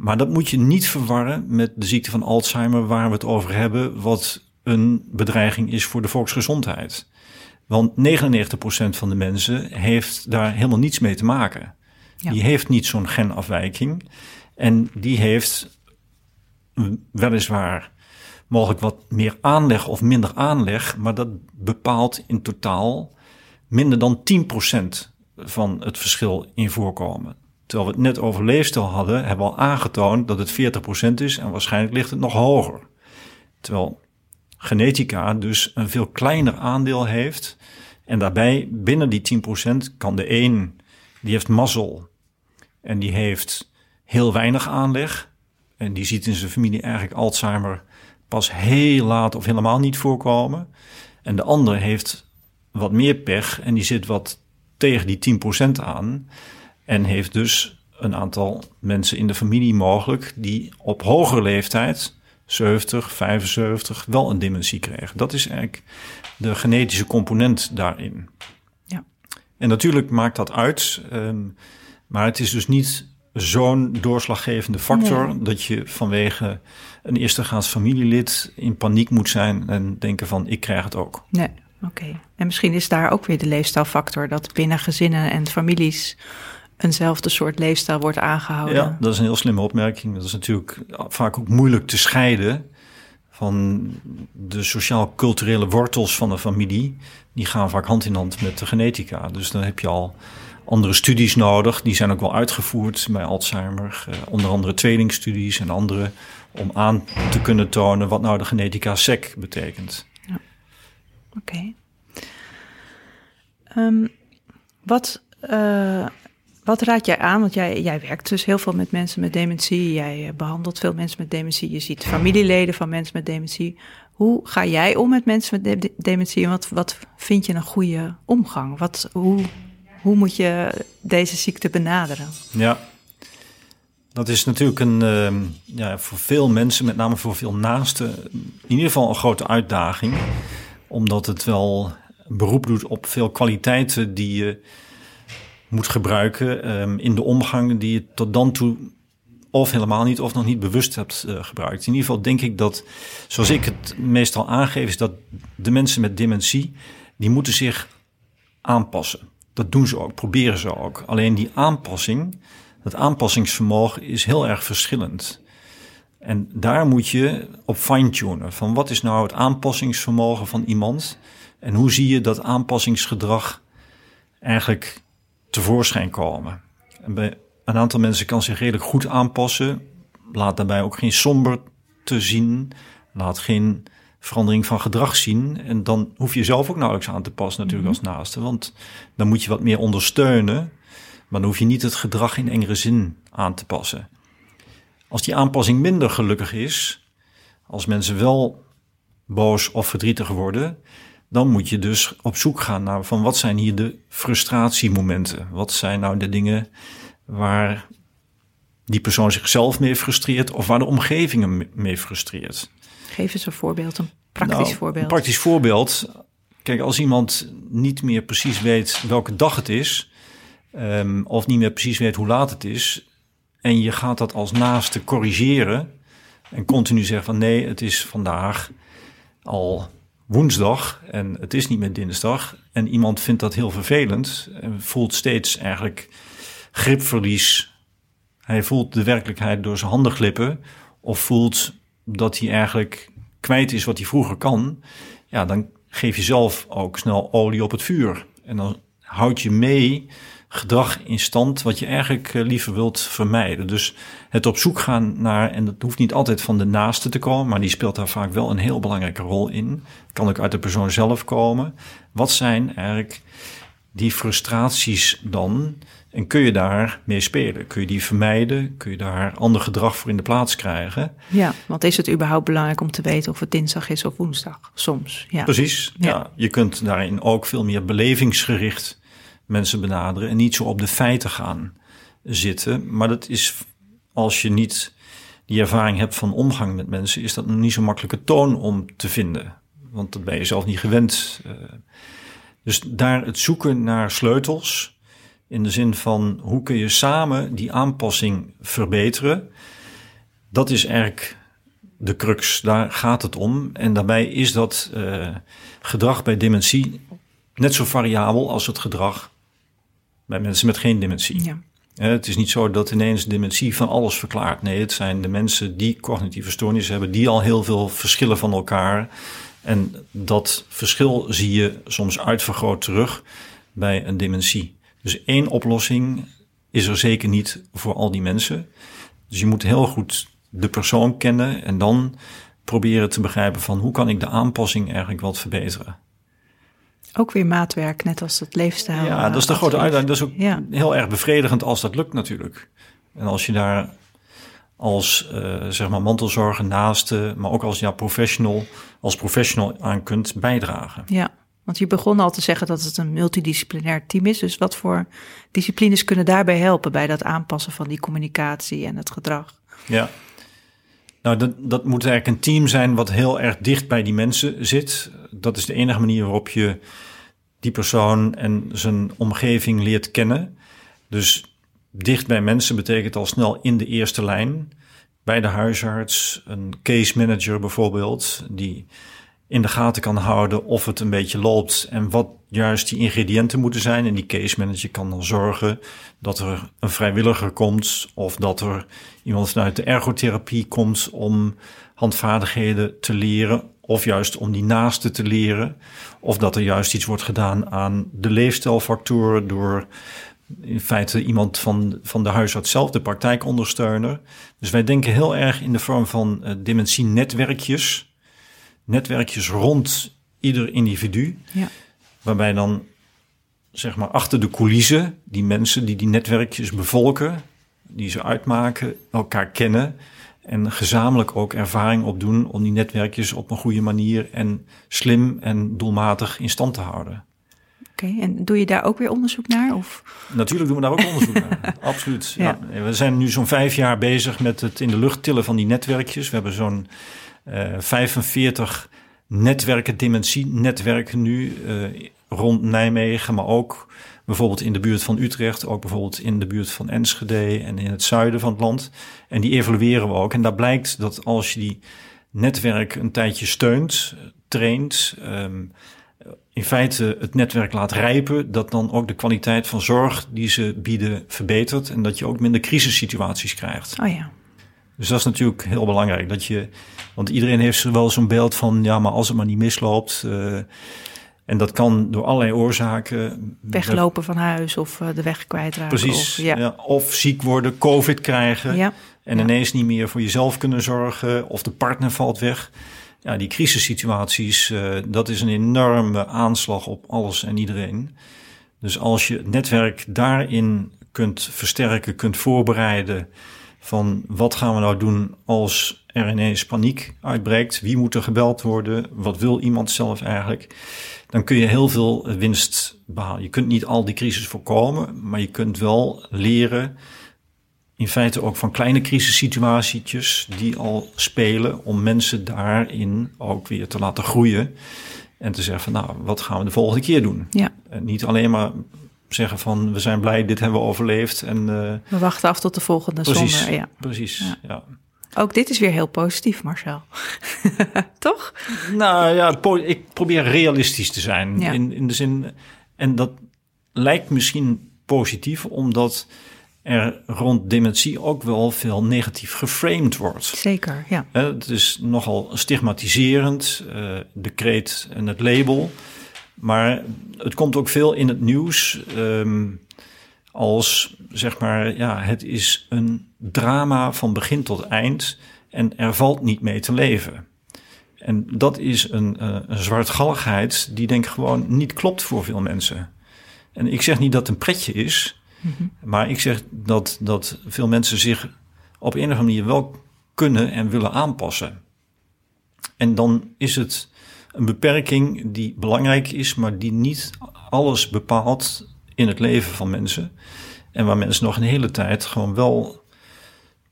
Maar dat moet je niet verwarren met de ziekte van Alzheimer, waar we het over hebben, wat een bedreiging is voor de volksgezondheid. Want 99% van de mensen heeft daar helemaal niets mee te maken. Die heeft niet zo'n genafwijking. En die heeft weliswaar mogelijk wat meer aanleg of minder aanleg, maar dat bepaalt in totaal minder dan 10% van het verschil in voorkomen. Terwijl we het net over leefstijl hadden, hebben we al aangetoond dat het 40% is en waarschijnlijk ligt het nog hoger. Terwijl genetica dus een veel kleiner aandeel heeft. En daarbij binnen die 10% kan de een, die heeft mazzel en die heeft heel weinig aanleg. En die ziet in zijn familie eigenlijk Alzheimer pas heel laat of helemaal niet voorkomen. En de ander heeft wat meer pech en die zit wat tegen die 10% aan. En heeft dus een aantal mensen in de familie mogelijk die op hogere leeftijd, 70, 75, wel een dementie kregen. Dat is eigenlijk de genetische component daarin. Ja. En natuurlijk maakt dat uit, ehm, maar het is dus niet zo'n doorslaggevende factor dat je vanwege een eerstegaans familielid in paniek moet zijn en denken van ik krijg het ook. Nee, oké. En misschien is daar ook weer de leefstijlfactor dat binnen gezinnen en families eenzelfde soort leefstijl wordt aangehouden. Ja, dat is een heel slimme opmerking. Dat is natuurlijk vaak ook moeilijk te scheiden van de sociaal-culturele wortels van de familie. Die gaan vaak hand in hand met de genetica. Dus dan heb je al andere studies nodig. Die zijn ook wel uitgevoerd bij Alzheimer. Uh, onder andere tweelingstudies en andere. Om aan te kunnen tonen wat nou de genetica sec betekent. Ja. Oké. Ehm, wat, uh, wat raad jij aan? Want jij, jij werkt dus heel veel met mensen met dementie. Jij eh, behandelt veel mensen met dementie. Je ziet familieleden van mensen met dementie. Hoe ga jij om met mensen met dementie? En wat, wat vind je een goede omgang? Wat, hoe hoe moet je deze ziekte benaderen? Ja, dat is natuurlijk een, uh, ja, voor veel mensen, met name voor veel naasten, in ieder geval een grote uitdaging. Omdat het wel beroep doet op veel kwaliteiten die je moet gebruiken um, in de omgang die je tot dan toe of helemaal niet of nog niet bewust hebt uh, gebruikt. In ieder geval denk ik dat, zoals ik het meestal aangeef, is dat de mensen met dementie, die moeten zich aanpassen. Dat doen ze ook, proberen ze ook. Alleen die aanpassing, dat aanpassingsvermogen is heel erg verschillend. En daar moet je op fine-tunen. Van wat is nou het aanpassingsvermogen van iemand? En hoe zie je dat aanpassingsgedrag eigenlijk tevoorschijn komen? En bij een aantal mensen kan zich redelijk goed aanpassen. Laat daarbij ook geen somber te zien. Laat geen verandering van gedrag zien. En dan hoef je zelf ook nauwelijks aan te passen natuurlijk mhm. als naaste. Want dan moet je wat meer ondersteunen. Maar dan hoef je niet het gedrag in engere zin aan te passen. Als die aanpassing minder gelukkig is, als mensen wel boos of verdrietig worden, dan moet je dus op zoek gaan naar van wat zijn hier de frustratiemomenten? Wat zijn nou de dingen waar die persoon zichzelf mee frustreert of waar de omgeving hem mee frustreert? Geef eens een voorbeeld, een praktisch nou, voorbeeld. Een praktisch voorbeeld. Kijk, als iemand niet meer precies weet welke dag het is, um, of niet meer precies weet hoe laat het is, en je gaat dat als naaste corrigeren en continu zeggen van nee, het is vandaag al woensdag en het is niet meer dinsdag. En iemand vindt dat heel vervelend en voelt steeds eigenlijk gripverlies. Hij voelt de werkelijkheid door zijn handen glippen of voelt dat hij eigenlijk kwijt is wat hij vroeger kan, ja, dan geef je zelf ook snel olie op het vuur. En dan houd je mee gedrag in stand wat je eigenlijk eh, liever wilt vermijden. Dus het op zoek gaan naar, en dat hoeft niet altijd van de naaste te komen, maar die speelt daar vaak wel een heel belangrijke rol in. Kan ook uit de persoon zelf komen. Wat zijn eigenlijk die frustraties dan en kun je daar mee spelen? Kun je die vermijden? Kun je daar ander gedrag voor in de plaats krijgen? Ja, want is het überhaupt belangrijk om te weten of het dinsdag is of woensdag? Soms, ja. Precies, ja. Je kunt daarin ook veel meer belevingsgericht mensen benaderen... en niet zo op de feiten gaan zitten. Maar dat is, als je niet die ervaring hebt van omgang met mensen... is dat nog niet zo makkelijke toon om te vinden. Want dat ben je zelf niet gewend. Eh. Dus daar het zoeken naar sleutels in de zin van hoe kun je samen die aanpassing verbeteren. Dat is eigenlijk de crux. Daar gaat het om. En daarbij is dat uh, gedrag bij dementie net zo variabel als het gedrag bij mensen met geen dementie. Ja. Het is niet zo dat ineens dementie van alles verklaart. Nee, het zijn de mensen die cognitieve stoornissen hebben, die al heel veel verschillen van elkaar. En dat verschil zie je soms uitvergroot terug bij een dementie. Dus één oplossing is er zeker niet voor al die mensen. Dus je moet heel goed de persoon kennen en dan proberen te begrijpen van hoe kan ik de aanpassing eigenlijk wat verbeteren. Ook weer maatwerk, net als het leefstijl. Ja, dat is de grote uitdaging. Dat is ook heel erg bevredigend als dat lukt natuurlijk. En als je daar als uh, zeg maar mantelzorger naaste, maar ook als ja, professional, als professional aan kunt bijdragen. Ja, want je begon al te zeggen dat het een multidisciplinair team is. Dus wat voor disciplines kunnen daarbij helpen bij dat aanpassen van die communicatie en het gedrag? Ja, nou, dat, dat moet eigenlijk een team zijn wat heel erg dicht bij die mensen zit. Dat is de enige manier waarop je die persoon en zijn omgeving leert kennen. Dus dicht bij mensen betekent al snel in de eerste lijn. Bij de huisarts, een case manager bijvoorbeeld, die in de gaten kan houden of het een beetje loopt en wat juist die ingrediënten moeten zijn. En die case manager kan dan zorgen dat er een vrijwilliger komt of dat er iemand vanuit de ergotherapie komt om handvaardigheden te leren of juist om die naaste te leren. Of dat er juist iets wordt gedaan aan de leefstijlfactoren door in feite iemand van, van de huisarts zelf, de praktijkondersteuner. Dus wij denken heel erg in de vorm van uh, dementie-netwerkjes netwerkjes rond ieder individu. Ja. Waarbij dan, zeg maar, achter de coulissen, die mensen die die netwerkjes bevolken, die ze uitmaken, elkaar kennen. En gezamenlijk ook ervaring opdoen om die netwerkjes op een goede manier en slim en doelmatig in stand te houden. Oké, en doe je daar ook weer onderzoek naar? Of? Natuurlijk doen we daar ook onderzoek naar. Absoluut. Ja. we zijn nu zo'n vijf jaar bezig met het in de lucht tillen van die netwerkjes. We hebben zo'n 45 eh, netwerken, dementie-netwerken nu uh, rond Nijmegen, maar ook bijvoorbeeld in de buurt van Utrecht, ook bijvoorbeeld in de buurt van Enschede en in het zuiden van het land. En die evalueren we ook. En daar blijkt dat als je die netwerk een tijdje steunt, traint, um, in feite het netwerk laat rijpen, dat dan ook de kwaliteit van zorg die ze bieden verbetert en dat je ook minder crisissituaties krijgt. Oh ja. Dus dat is natuurlijk heel belangrijk. Dat je, want iedereen heeft wel zo'n beeld van, ja, maar als het maar niet misloopt. Uh, en dat kan door allerlei oorzaken. Weglopen van huis of uh, de weg kwijtraken. Precies. Of, ja. ja. of ziek worden, COVID krijgen. Ja. En ineens niet meer voor jezelf kunnen zorgen. Of de partner valt weg. Ja, die crisissituaties, uh, dat is een enorme aanslag op alles en iedereen. Dus als je het netwerk daarin kunt versterken, kunt voorbereiden van wat gaan we nou doen als er ineens paniek uitbreekt? Wie moet er gebeld worden? Wat wil iemand zelf eigenlijk? Dan kun je heel veel winst behalen. Je kunt niet al die crisis voorkomen, maar je kunt wel leren, in feite ook van kleine crisissituatietjes die al spelen, om mensen daarin ook weer te laten groeien. En te zeggen van nou, wat gaan we de volgende keer doen? Ja. En niet alleen maar zeggen van we zijn blij, dit hebben we overleefd. En, uh, we wachten af tot de volgende precies, zomer. Ja. Precies, ja. Ook dit is weer heel positief, Marcel. Toch? Nou ja, ik probeer realistisch te zijn. Ja. In, in de zin, en dat lijkt misschien positief, omdat er rond dementie ook wel veel negatief geframed wordt. Zeker, ja. Het is nogal stigmatiserend, uh, de kreet en het label. Maar het komt ook veel in het nieuws um, als, zeg maar, ja, het is een drama van begin tot eind en er valt niet mee te leven. En dat is een, uh, een zwartgalligheid die denk ik gewoon niet klopt voor veel mensen. En ik zeg niet dat het een pretje is, mm -hmm. maar ik zeg dat, dat veel mensen zich op een of andere manier wel kunnen en willen aanpassen. En dan is het een beperking die belangrijk is, maar die niet alles bepaalt in het leven van mensen. En waar mensen nog een hele tijd gewoon wel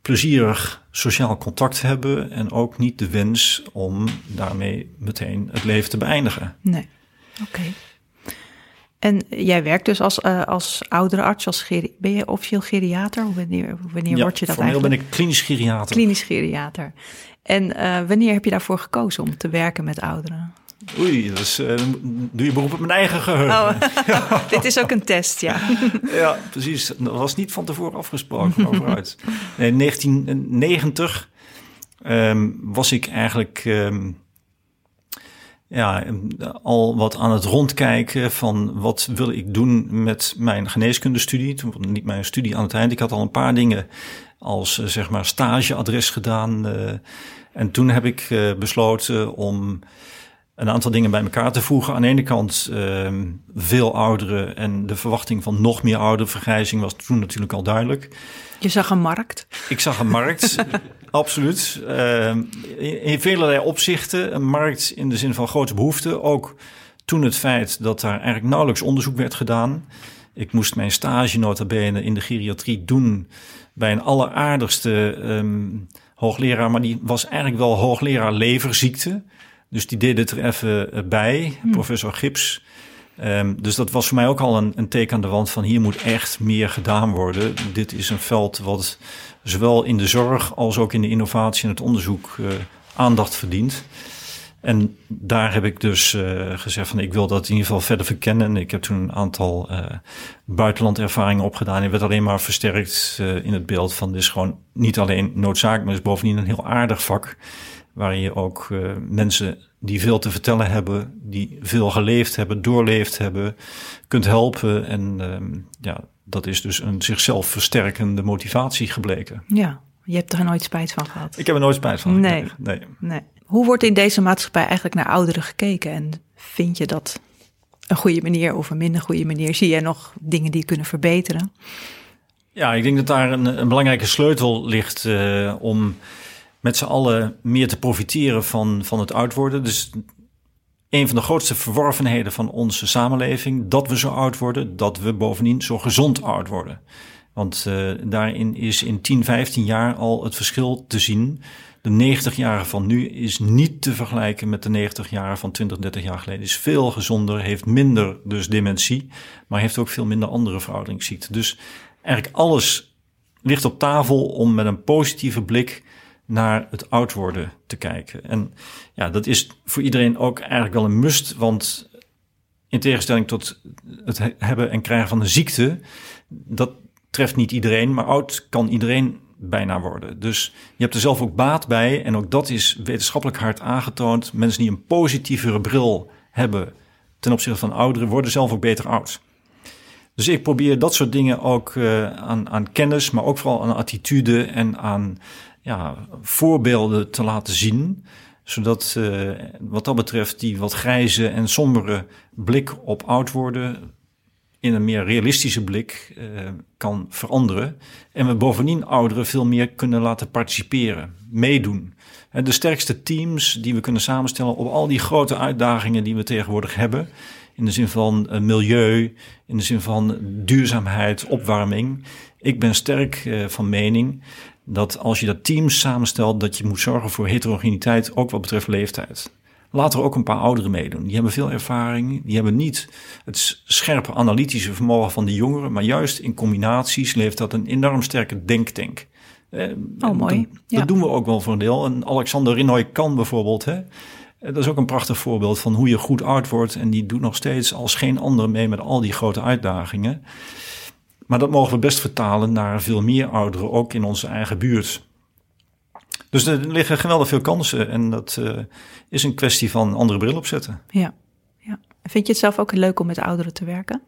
plezierig sociaal contact hebben en ook niet de wens om daarmee meteen het leven te beëindigen. Nee, oké. En jij werkt dus als, uh, als oudere arts, als ben je officieel geriater? Wanneer, wanneer ja, word je dat eigenlijk? ben ik klinisch geriater. Klinisch geriater. En uh, wanneer heb je daarvoor gekozen om te werken met ouderen? Oei, dat is, uh, doe je beroep op mijn eigen geheugen. Oh, dit is ook een test, ja. ja, precies. Dat was niet van tevoren afgesproken, overuit. In 1990 um, was ik eigenlijk... Um, ja, al wat aan het rondkijken van wat wil ik doen met mijn geneeskundestudie. Toen niet mijn studie aan het eind. Ik had al een paar dingen als uh, zeg maar stageadres gedaan. Uh, en toen heb ik besloten om een aantal dingen bij elkaar te voegen. Aan de ene kant uh, veel ouderen en de verwachting van nog meer ouderen. Vergrijzing was toen natuurlijk al duidelijk. Je zag een markt? Ik zag een markt, absoluut. Uh, in, in vele opzichten. Een markt in de zin van grote behoeften. Ook toen het feit dat daar eigenlijk nauwelijks onderzoek werd gedaan. Ik moest mijn stage nota bene in de geriatrie doen bij een alleraardigste um, hoogleraar. Maar die was eigenlijk wel hoogleraar leverziekte. Dus die deed het er even bij, hm. professor Gips. Um, dus dat was voor mij ook al een, een teken aan de wand van hier moet echt meer gedaan worden. Dit is een veld wat zowel in de zorg als ook in de innovatie en het onderzoek uh, aandacht verdient. En daar heb ik dus uh, gezegd van ik wil dat in ieder geval verder verkennen. Ik heb toen een aantal uh, buitenlandervaringen opgedaan. En werd alleen maar versterkt in het beeld van dit is gewoon niet alleen noodzakelijk, maar is bovendien een heel aardig vak waarin je ook mensen die veel te vertellen hebben, die veel geleefd hebben, doorleefd hebben, kunt helpen. En uh, ja, dat is dus een zichzelf versterkende motivatie gebleken. Ja, je hebt er nooit spijt van gehad. Ik heb er nooit spijt van nee. nee. nee. Hoe wordt in deze maatschappij eigenlijk naar ouderen gekeken? En vind je dat een goede manier of een minder goede manier? Zie je nog dingen die kunnen verbeteren? Ja, ik denk dat daar een, een belangrijke sleutel ligt uh, om met z'n allen meer te profiteren van, van het oud worden. Dus een van de grootste verworvenheden van onze samenleving, dat we zo oud worden, dat we bovendien zo gezond oud worden. Want uh, daarin is in 10, 15 jaar al het verschil te zien. De 90 jaren van nu is niet te vergelijken met de 90 jaren van 20, 30 jaar geleden. Is veel gezonder, heeft minder dus dementie, maar heeft ook veel minder andere verouderingsziekten. Dus eigenlijk alles ligt op tafel om met een positieve blik naar het oud worden te kijken. En ja, dat is voor iedereen ook eigenlijk wel een must, want in tegenstelling tot het hebben en krijgen van een ziekte, dat treft niet iedereen, maar oud kan iedereen bijna worden. Dus je hebt er zelf ook baat bij en ook dat is wetenschappelijk hard aangetoond. Mensen die een positievere bril hebben ten opzichte van ouderen worden zelf ook beter oud. Dus ik probeer dat soort dingen ook uh, aan, aan kennis, maar ook vooral aan attitude en aan ja, voorbeelden te laten zien. Zodat uh, wat dat betreft die wat grijze en sombere blik op oud worden in een meer realistische blik uh, kan veranderen. En we bovendien ouderen veel meer kunnen laten participeren, meedoen. En de sterkste teams die we kunnen samenstellen op al die grote uitdagingen die we tegenwoordig hebben. In de zin van uh, milieu, in de zin van duurzaamheid, opwarming. Ik ben sterk van mening dat als je dat team samenstelt, dat je moet zorgen voor heterogeniteit, ook wat betreft leeftijd. Laat er ook een paar ouderen meedoen. Die hebben veel ervaring. Die hebben niet het scherpe analytische vermogen van de jongeren. Maar juist in combinaties levert dat een enorm sterke denktank. Eh, oh, mooi. Dat, ja. dat, doen we ook wel voor een deel. En Alexander Rinoy kan bijvoorbeeld. Hè, dat is ook een prachtig voorbeeld van hoe je goed oud wordt. En die doet nog steeds als geen ander mee met al die grote uitdagingen. Maar dat mogen we best vertalen naar veel meer ouderen, ook in onze eigen buurt. Dus er liggen geweldig veel kansen en dat uh, is een kwestie van andere bril opzetten. Ja, ja. Vind je het zelf ook leuk om met ouderen te werken?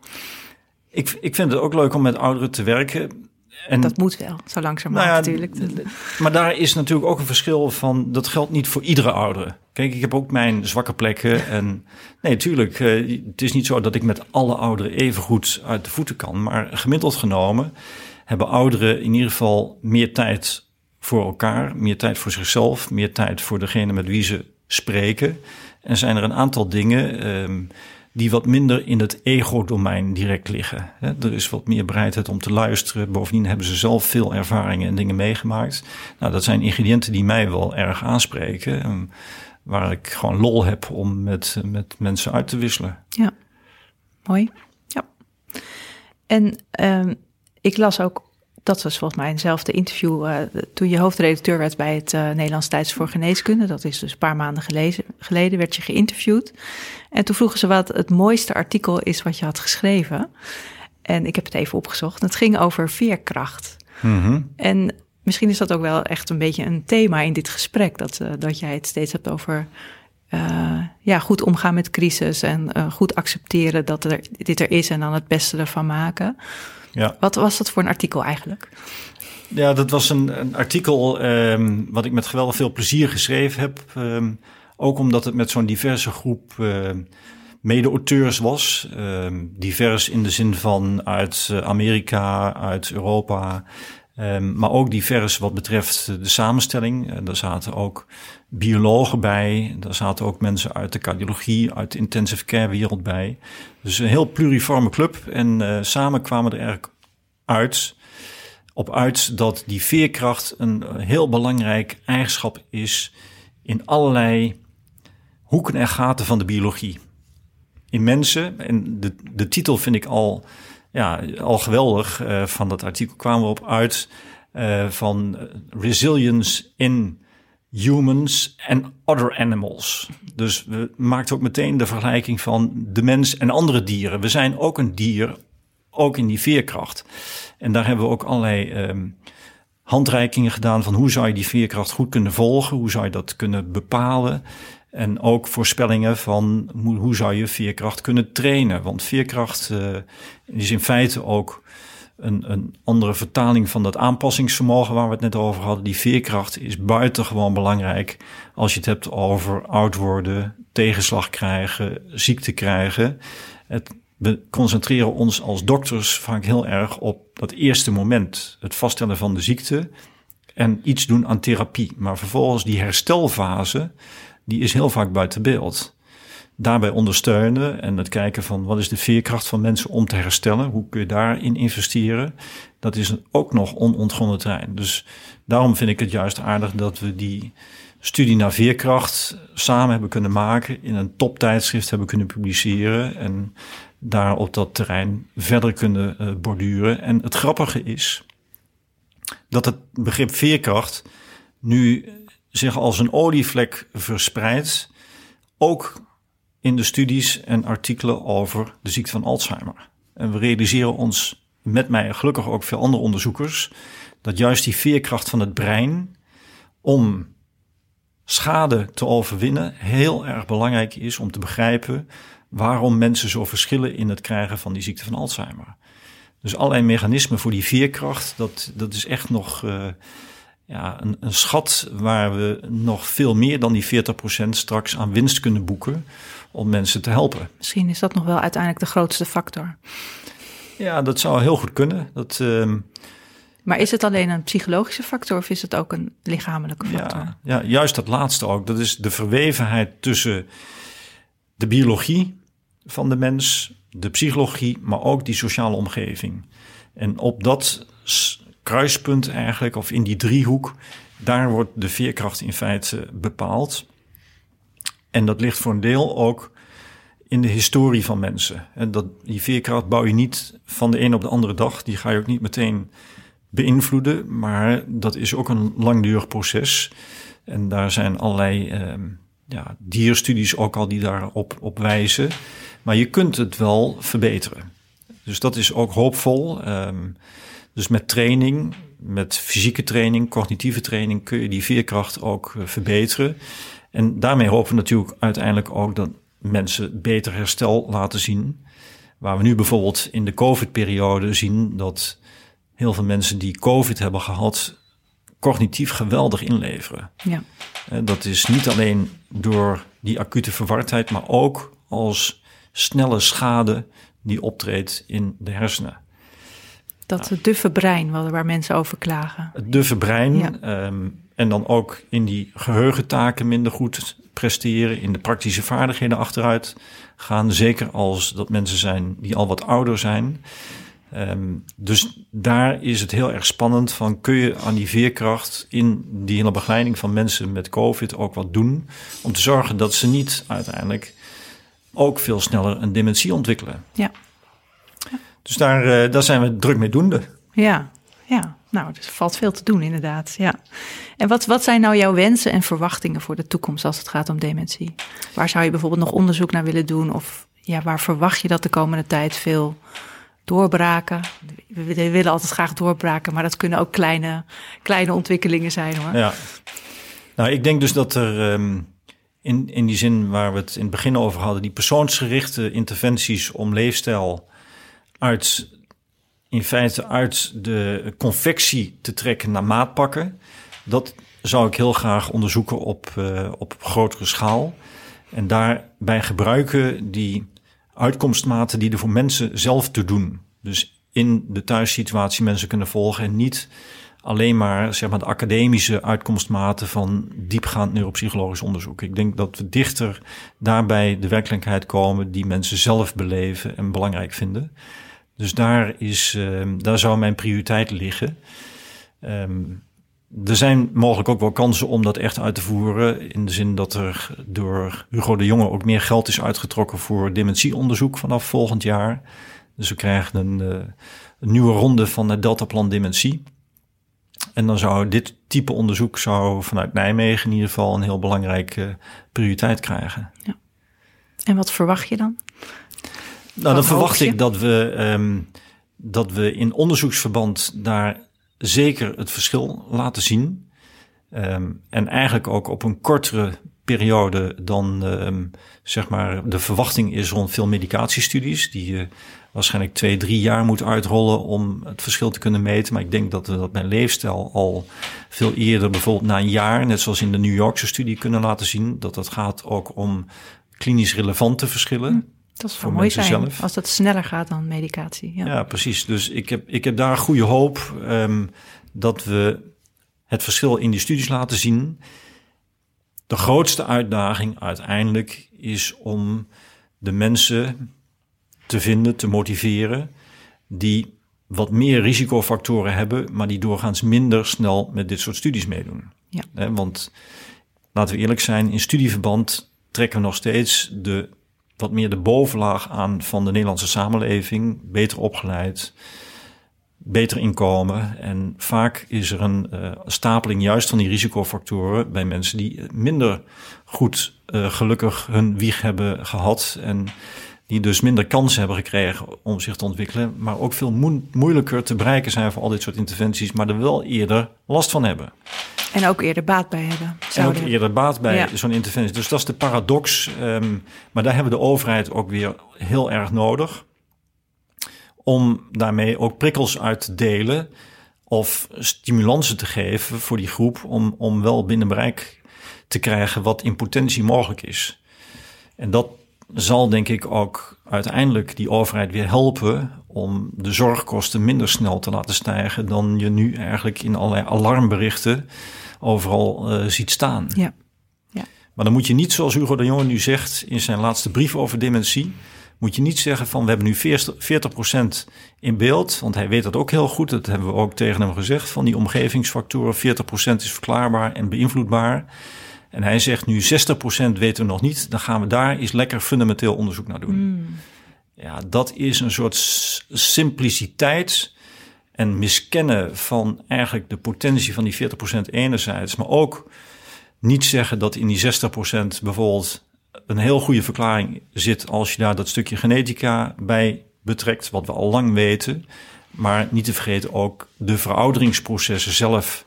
Ik, ik vind het ook leuk om met ouderen te werken. En, dat moet wel, zo langzamerhand nou ja, natuurlijk. Maar daar is natuurlijk ook een verschil van, dat geldt niet voor iedere oudere. Kijk, ik heb ook mijn zwakke plekken. En nee, natuurlijk, uh, het is niet zo dat ik met alle ouderen even goed uit de voeten kan. Maar gemiddeld genomen hebben ouderen in ieder geval meer tijd voor elkaar, meer tijd voor zichzelf, meer tijd voor degene met wie ze spreken. En zijn er een aantal dingen um, die wat minder in het ego-domein direct liggen. Er is wat meer bereidheid om te luisteren. Bovendien hebben ze zelf veel ervaringen en dingen meegemaakt. Nou, dat zijn ingrediënten die mij wel erg aanspreken. Ehm, waar ik gewoon lol heb om met, met mensen uit te wisselen. Ja, mooi. En um, ik las ook, dat was volgens mij eenzelfde interview, uh, toen je hoofdredacteur werd bij het uh, Nederlands Tijds voor Geneeskunde. Dat is dus een paar maanden gelezen, geleden, werd je geïnterviewd. En toen vroegen ze wat het mooiste artikel is wat je had geschreven. En ik heb het even opgezocht. Het ging over veerkracht. Mm -hmm. En misschien is dat ook wel echt een beetje een thema in dit gesprek. Dat, uh, dat jij het steeds hebt over uh, ja, goed omgaan met crisis en uh, goed accepteren dat er, dit er is en dan het beste ervan maken. Ja. Wat was dat voor een artikel eigenlijk? Ja, dat was een, een artikel um, wat ik met geweldig veel plezier geschreven heb. Um, ook omdat het met zo'n diverse groep uh, mede-auteurs was. Um, divers in de zin van uit Amerika, uit Europa. Maar ook divers wat betreft de samenstelling. Er zaten ook biologen bij. Er zaten ook mensen uit de cardiologie, uit de intensive care wereld bij. Dus een heel pluriforme club. En uh, samen kwamen er eigenlijk uit, op uit dat die veerkracht een heel belangrijk eigenschap is in allerlei hoeken en gaten van de biologie. In mensen, en de, de titel vind ik al ja, al geweldig uh, van dat artikel kwamen we op uit uh, van resilience in humans and other animals. Dus we maakten ook meteen de vergelijking van de mens en andere dieren. We zijn ook een dier, ook in die veerkracht. En daar hebben we ook allerlei um, handreikingen gedaan van hoe zou je die veerkracht goed kunnen volgen, hoe zou je dat kunnen bepalen. En ook voorspellingen van hoe zou je veerkracht kunnen trainen. Want veerkracht uh, is in feite ook een, een andere vertaling van dat aanpassingsvermogen waar we het net over hadden. Die veerkracht is buitengewoon belangrijk als je het hebt over oud worden, tegenslag krijgen, ziekte krijgen. Het, we concentreren ons als dokters vaak heel erg op dat eerste moment, het vaststellen van de ziekte en iets doen aan therapie. Maar vervolgens die herstelfase, die is heel vaak buiten beeld. Daarbij ondersteunen en het kijken van wat is de veerkracht van mensen om te herstellen, hoe kun je daarin investeren, dat is ook nog onontgonnen terrein. Dus daarom vind ik het juist aardig dat we die studie naar veerkracht samen hebben kunnen maken, in een toptijdschrift hebben kunnen publiceren en daar op dat terrein verder kunnen uh, borduren. En het grappige is dat het begrip veerkracht nu zich als een olievlek verspreidt, ook in de studies en artikelen over de ziekte van Alzheimer. En we realiseren ons met mij en gelukkig ook veel andere onderzoekers dat juist die veerkracht van het brein om schade te overwinnen heel erg belangrijk is om te begrijpen waarom mensen zo verschillen in het krijgen van die ziekte van Alzheimer. Dus allerlei mechanismen voor die veerkracht, dat, dat is echt nog uh, ja, een, een, schat waar we nog veel meer dan die 40% straks aan winst kunnen boeken om mensen te helpen. Misschien is dat nog wel uiteindelijk de grootste factor. Ja, dat zou heel goed kunnen. Dat, uh, maar is het alleen een psychologische factor of is het ook een lichamelijke factor? Ja, ja, juist dat laatste ook. Dat is de verwevenheid tussen de biologie van de mens, de psychologie, maar ook die sociale omgeving. En op dat kruispunt eigenlijk, of in die driehoek, daar wordt de veerkracht in feite bepaald. En dat ligt voor een deel ook in de historie van mensen. En dat, die veerkracht bouw je niet van de een op de andere dag. Die ga je ook niet meteen beïnvloeden. Maar dat is ook een langdurig proces. En daar zijn allerlei eh, ja, dierstudies ook al die daarop op wijzen. Maar je kunt het wel verbeteren. Dus dat is ook hoopvol. Um, dus met training, met fysieke training, cognitieve training kun je die veerkracht ook uh, verbeteren. En daarmee hopen we natuurlijk uiteindelijk ook dat mensen beter herstel laten zien. Waar we nu bijvoorbeeld in de COVID-periode zien dat heel veel mensen die COVID hebben gehad, cognitief geweldig inleveren. Ja. Dat is niet alleen door die acute verwardheid, maar ook als snelle schade die optreedt in de hersenen. Dat nou. duffe brein waar mensen over klagen. Het duffe brein. Ja. Ehm, en dan ook in die geheugentaken minder goed presteren, in de praktische vaardigheden achteruit gaan. Zeker als dat mensen zijn die al wat ouder zijn. Um, dus daar is het heel erg spannend van kun je aan die veerkracht in die hele begeleiding van mensen met COVID ook wat doen om te zorgen dat ze niet uiteindelijk ook veel sneller een dementie ontwikkelen. Ja. Dus daar, daar zijn we druk mee doende. Ja, ja. Nou, er valt veel te doen inderdaad. Ja. En wat, wat zijn nou jouw wensen en verwachtingen voor de toekomst als het gaat om dementie? Waar zou je bijvoorbeeld nog onderzoek naar willen doen? Of ja, waar verwacht je dat de komende tijd veel doorbraken? We, willen altijd graag doorbraken, maar dat kunnen ook kleine, kleine ontwikkelingen zijn hoor. Ja. Nou, ik denk dus dat er ehm, in, in die zin waar we het in het begin over hadden, die persoonsgerichte interventies om leefstijl uit in feite uit de confectie te trekken naar maatpakken. Dat zou ik heel graag onderzoeken op, uh, op grotere schaal. En daarbij gebruiken die uitkomstmaten die er voor mensen zelf te doen. Dus in de thuissituatie mensen kunnen volgen en niet alleen maar, zeg maar de academische uitkomstmaten van diepgaand neuropsychologisch onderzoek. Ik denk dat we dichter daarbij de werkelijkheid komen die mensen zelf beleven en belangrijk vinden. Dus daar, is, uh, daar zou mijn prioriteit liggen. Um, er zijn mogelijk ook wel kansen om dat echt uit te voeren. In de zin dat er door Hugo de Jonge ook meer geld is uitgetrokken voor dementieonderzoek vanaf volgend jaar. Dus we krijgen een, uh, een nieuwe ronde van het Deltaplan Dementie. En dan zou dit type onderzoek zou vanuit Nijmegen in ieder geval een heel belangrijke prioriteit krijgen. Ja. En wat verwacht je dan? Nou, dan verwacht ik dat we, um, dat we in onderzoeksverband daar zeker het verschil laten zien. Um, en eigenlijk ook op een kortere periode dan um, zeg maar de verwachting is rond veel medicatiestudies. Die je waarschijnlijk twee, drie jaar moet uitrollen om het verschil te kunnen meten. Maar ik denk dat we dat bij leefstijl al veel eerder, bijvoorbeeld na een jaar, net zoals in de New Yorkse studie, kunnen laten zien. Dat het gaat ook om klinisch relevante verschillen. Dat is voor mooi zijn zelf. als dat sneller gaat dan medicatie. Ja, ja precies. Dus ik heb, ik heb daar goede hoop um, dat we het verschil in die studies laten zien. De grootste uitdaging uiteindelijk is om de mensen te vinden, te motiveren, die wat meer risicofactoren hebben, maar die doorgaans minder snel met dit soort studies meedoen. Ja. Want laten we eerlijk zijn, in studieverband trekken we nog steeds de wat meer de bovenlaag aan van de Nederlandse samenleving. Beter opgeleid, beter inkomen. En vaak is er een uh, stapeling juist van die risicofactoren bij mensen die minder goed uh, gelukkig hun wieg hebben gehad. En die dus minder kans hebben gekregen om zich te ontwikkelen. Maar ook veel moeilijker te bereiken zijn voor al dit soort interventies. Maar er wel eerder last van hebben. En ook eerder baat bij hebben. En ook eerder baat bij zo'n interventie. Dus dat is de paradox. Um, maar daar hebben we de overheid ook weer heel erg nodig. Om daarmee ook prikkels uit te delen. Of stimulansen te geven voor die groep. Om, om wel binnen bereik te krijgen wat in potentie mogelijk is. En dat zal denk ik ook uiteindelijk die overheid weer helpen om de zorgkosten minder snel te laten stijgen dan je nu eigenlijk in allerlei alarmberichten overal uh, ziet staan. Ja. ja. Maar dan moet je niet, zoals Hugo de Jonge nu zegt in zijn laatste brief over dementie, moet je niet zeggen van we hebben nu 40% in beeld, want hij weet dat ook heel goed, dat hebben we ook tegen hem gezegd, van die omgevingsfactoren, 40% is verklaarbaar en beïnvloedbaar. En hij zegt nu 60% weten we nog niet, dan gaan we daar eens lekker fundamenteel onderzoek naar doen. Mm. Ja, dat is een soort simpliciteit en miskennen van eigenlijk de potentie van die 40% enerzijds, maar ook niet zeggen dat in die 60% bijvoorbeeld een heel goede verklaring zit als je daar dat stukje genetica bij betrekt, wat we al lang weten. Maar niet te vergeten ook de verouderingsprocessen zelf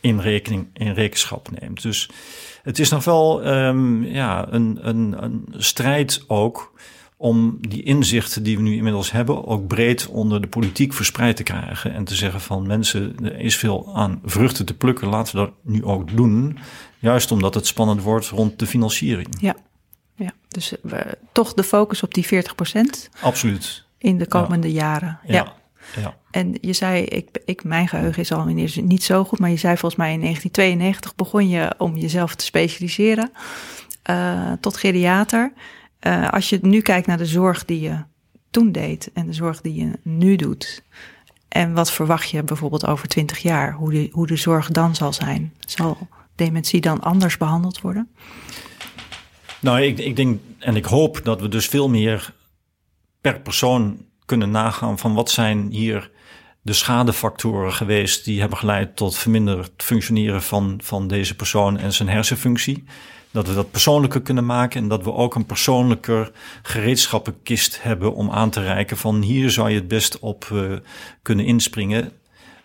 in, rekening, in rekenschap neemt. Dus het is nog wel um, ja, een, een, een strijd ook om die inzichten die we nu inmiddels hebben ook breed onder de politiek verspreid te krijgen. En te zeggen van mensen, er is veel aan vruchten te plukken, laten we dat nu ook doen. Juist omdat het spannend wordt rond de financiering. Ja, ja. dus we, eh, toch de focus op die 40 procent. Absoluut. In de komende jaren. ja. Ja. En je zei, ik, ik, mijn geheugen is al niet zo goed, maar je zei volgens mij in 1992 begon je om jezelf te specialiseren uh, tot geriater. Uh, als je nu kijkt naar de zorg die je toen deed en de zorg die je nu doet, en wat verwacht je bijvoorbeeld over 20 jaar, hoe de, hoe de zorg dan zal zijn? Zal dementie dan anders behandeld worden? Nou, ik, ik denk en ik hoop dat we dus veel meer per persoon kunnen nagaan van wat zijn hier de schadefactoren geweest die hebben geleid tot verminderd functioneren van, van deze persoon en zijn hersenfunctie. Dat we dat persoonlijker kunnen maken en dat we ook een persoonlijker gereedschappenkist hebben om aan te reiken van hier zou je het best op uh, kunnen inspringen.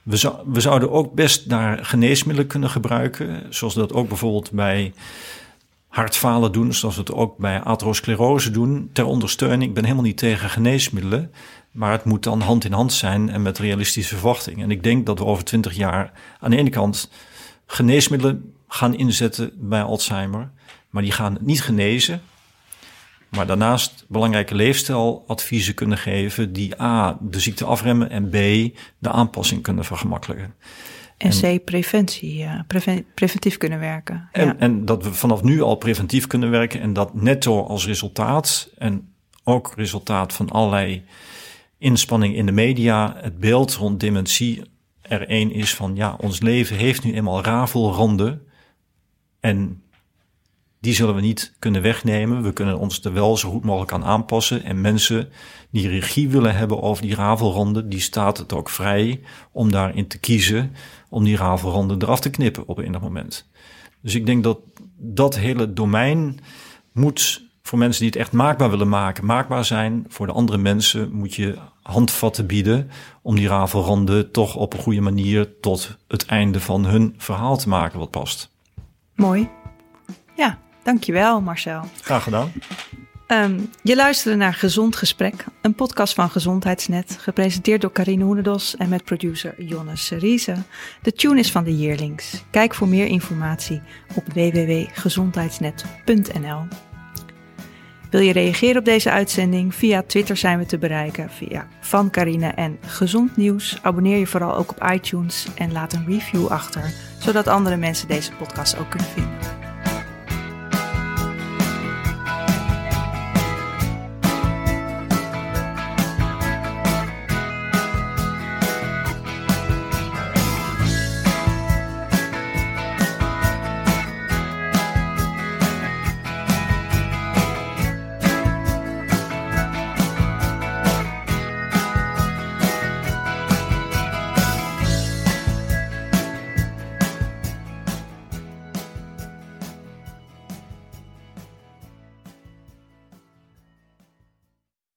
We, zou, we zouden ook best naar geneesmiddelen kunnen gebruiken, zoals dat ook bijvoorbeeld bij hartfalen doen, zoals we het ook bij atherosclerose doen, ter ondersteuning. Ik ben helemaal niet tegen geneesmiddelen, maar het moet dan hand in hand zijn en met realistische verwachtingen. En ik denk dat we over twintig jaar aan de ene kant geneesmiddelen gaan inzetten bij Alzheimer, maar die gaan niet genezen. Maar daarnaast belangrijke leefstijladviezen kunnen geven die A, de ziekte afremmen en B, de aanpassing kunnen vergemakkelijken. En, C, preventie, ja, preventief kunnen werken. En, ja. en dat we vanaf nu al preventief kunnen werken en dat netto als resultaat en ook resultaat van allerlei inspanning in de media, het beeld rond dementie er één is van ja, ons leven heeft nu eenmaal rafelranden en die zullen we niet kunnen wegnemen. We kunnen ons er wel zo goed mogelijk aan aanpassen. En mensen die regie willen hebben over die rafelronde, die staat het ook vrij om daarin te kiezen om die rafelronde eraf te knippen op enig moment. Dus ik denk dat dat hele domein moet voor mensen die het echt maakbaar willen maken, maakbaar zijn. Voor de andere mensen moet je handvatten bieden om die rafelronde toch op een goede manier tot het einde van hun verhaal te maken wat past. Mooi. Ja, dankjewel Marcel. Graag gedaan. Um, je luisterde naar Gezond Gesprek, een podcast van Gezondheidsnet, gepresenteerd door Karine Hoenedos en met producer Jonne Seriese. De tune is van de Yearlings. Kijk voor meer informatie op www.gezondheidsnet.nl. Wil je reageren op deze uitzending? Via Twitter zijn we te bereiken via Van Carine en Gezond Nieuws. Abonneer je vooral ook op iTunes en laat een review achter, zodat andere mensen deze podcast ook kunnen vinden.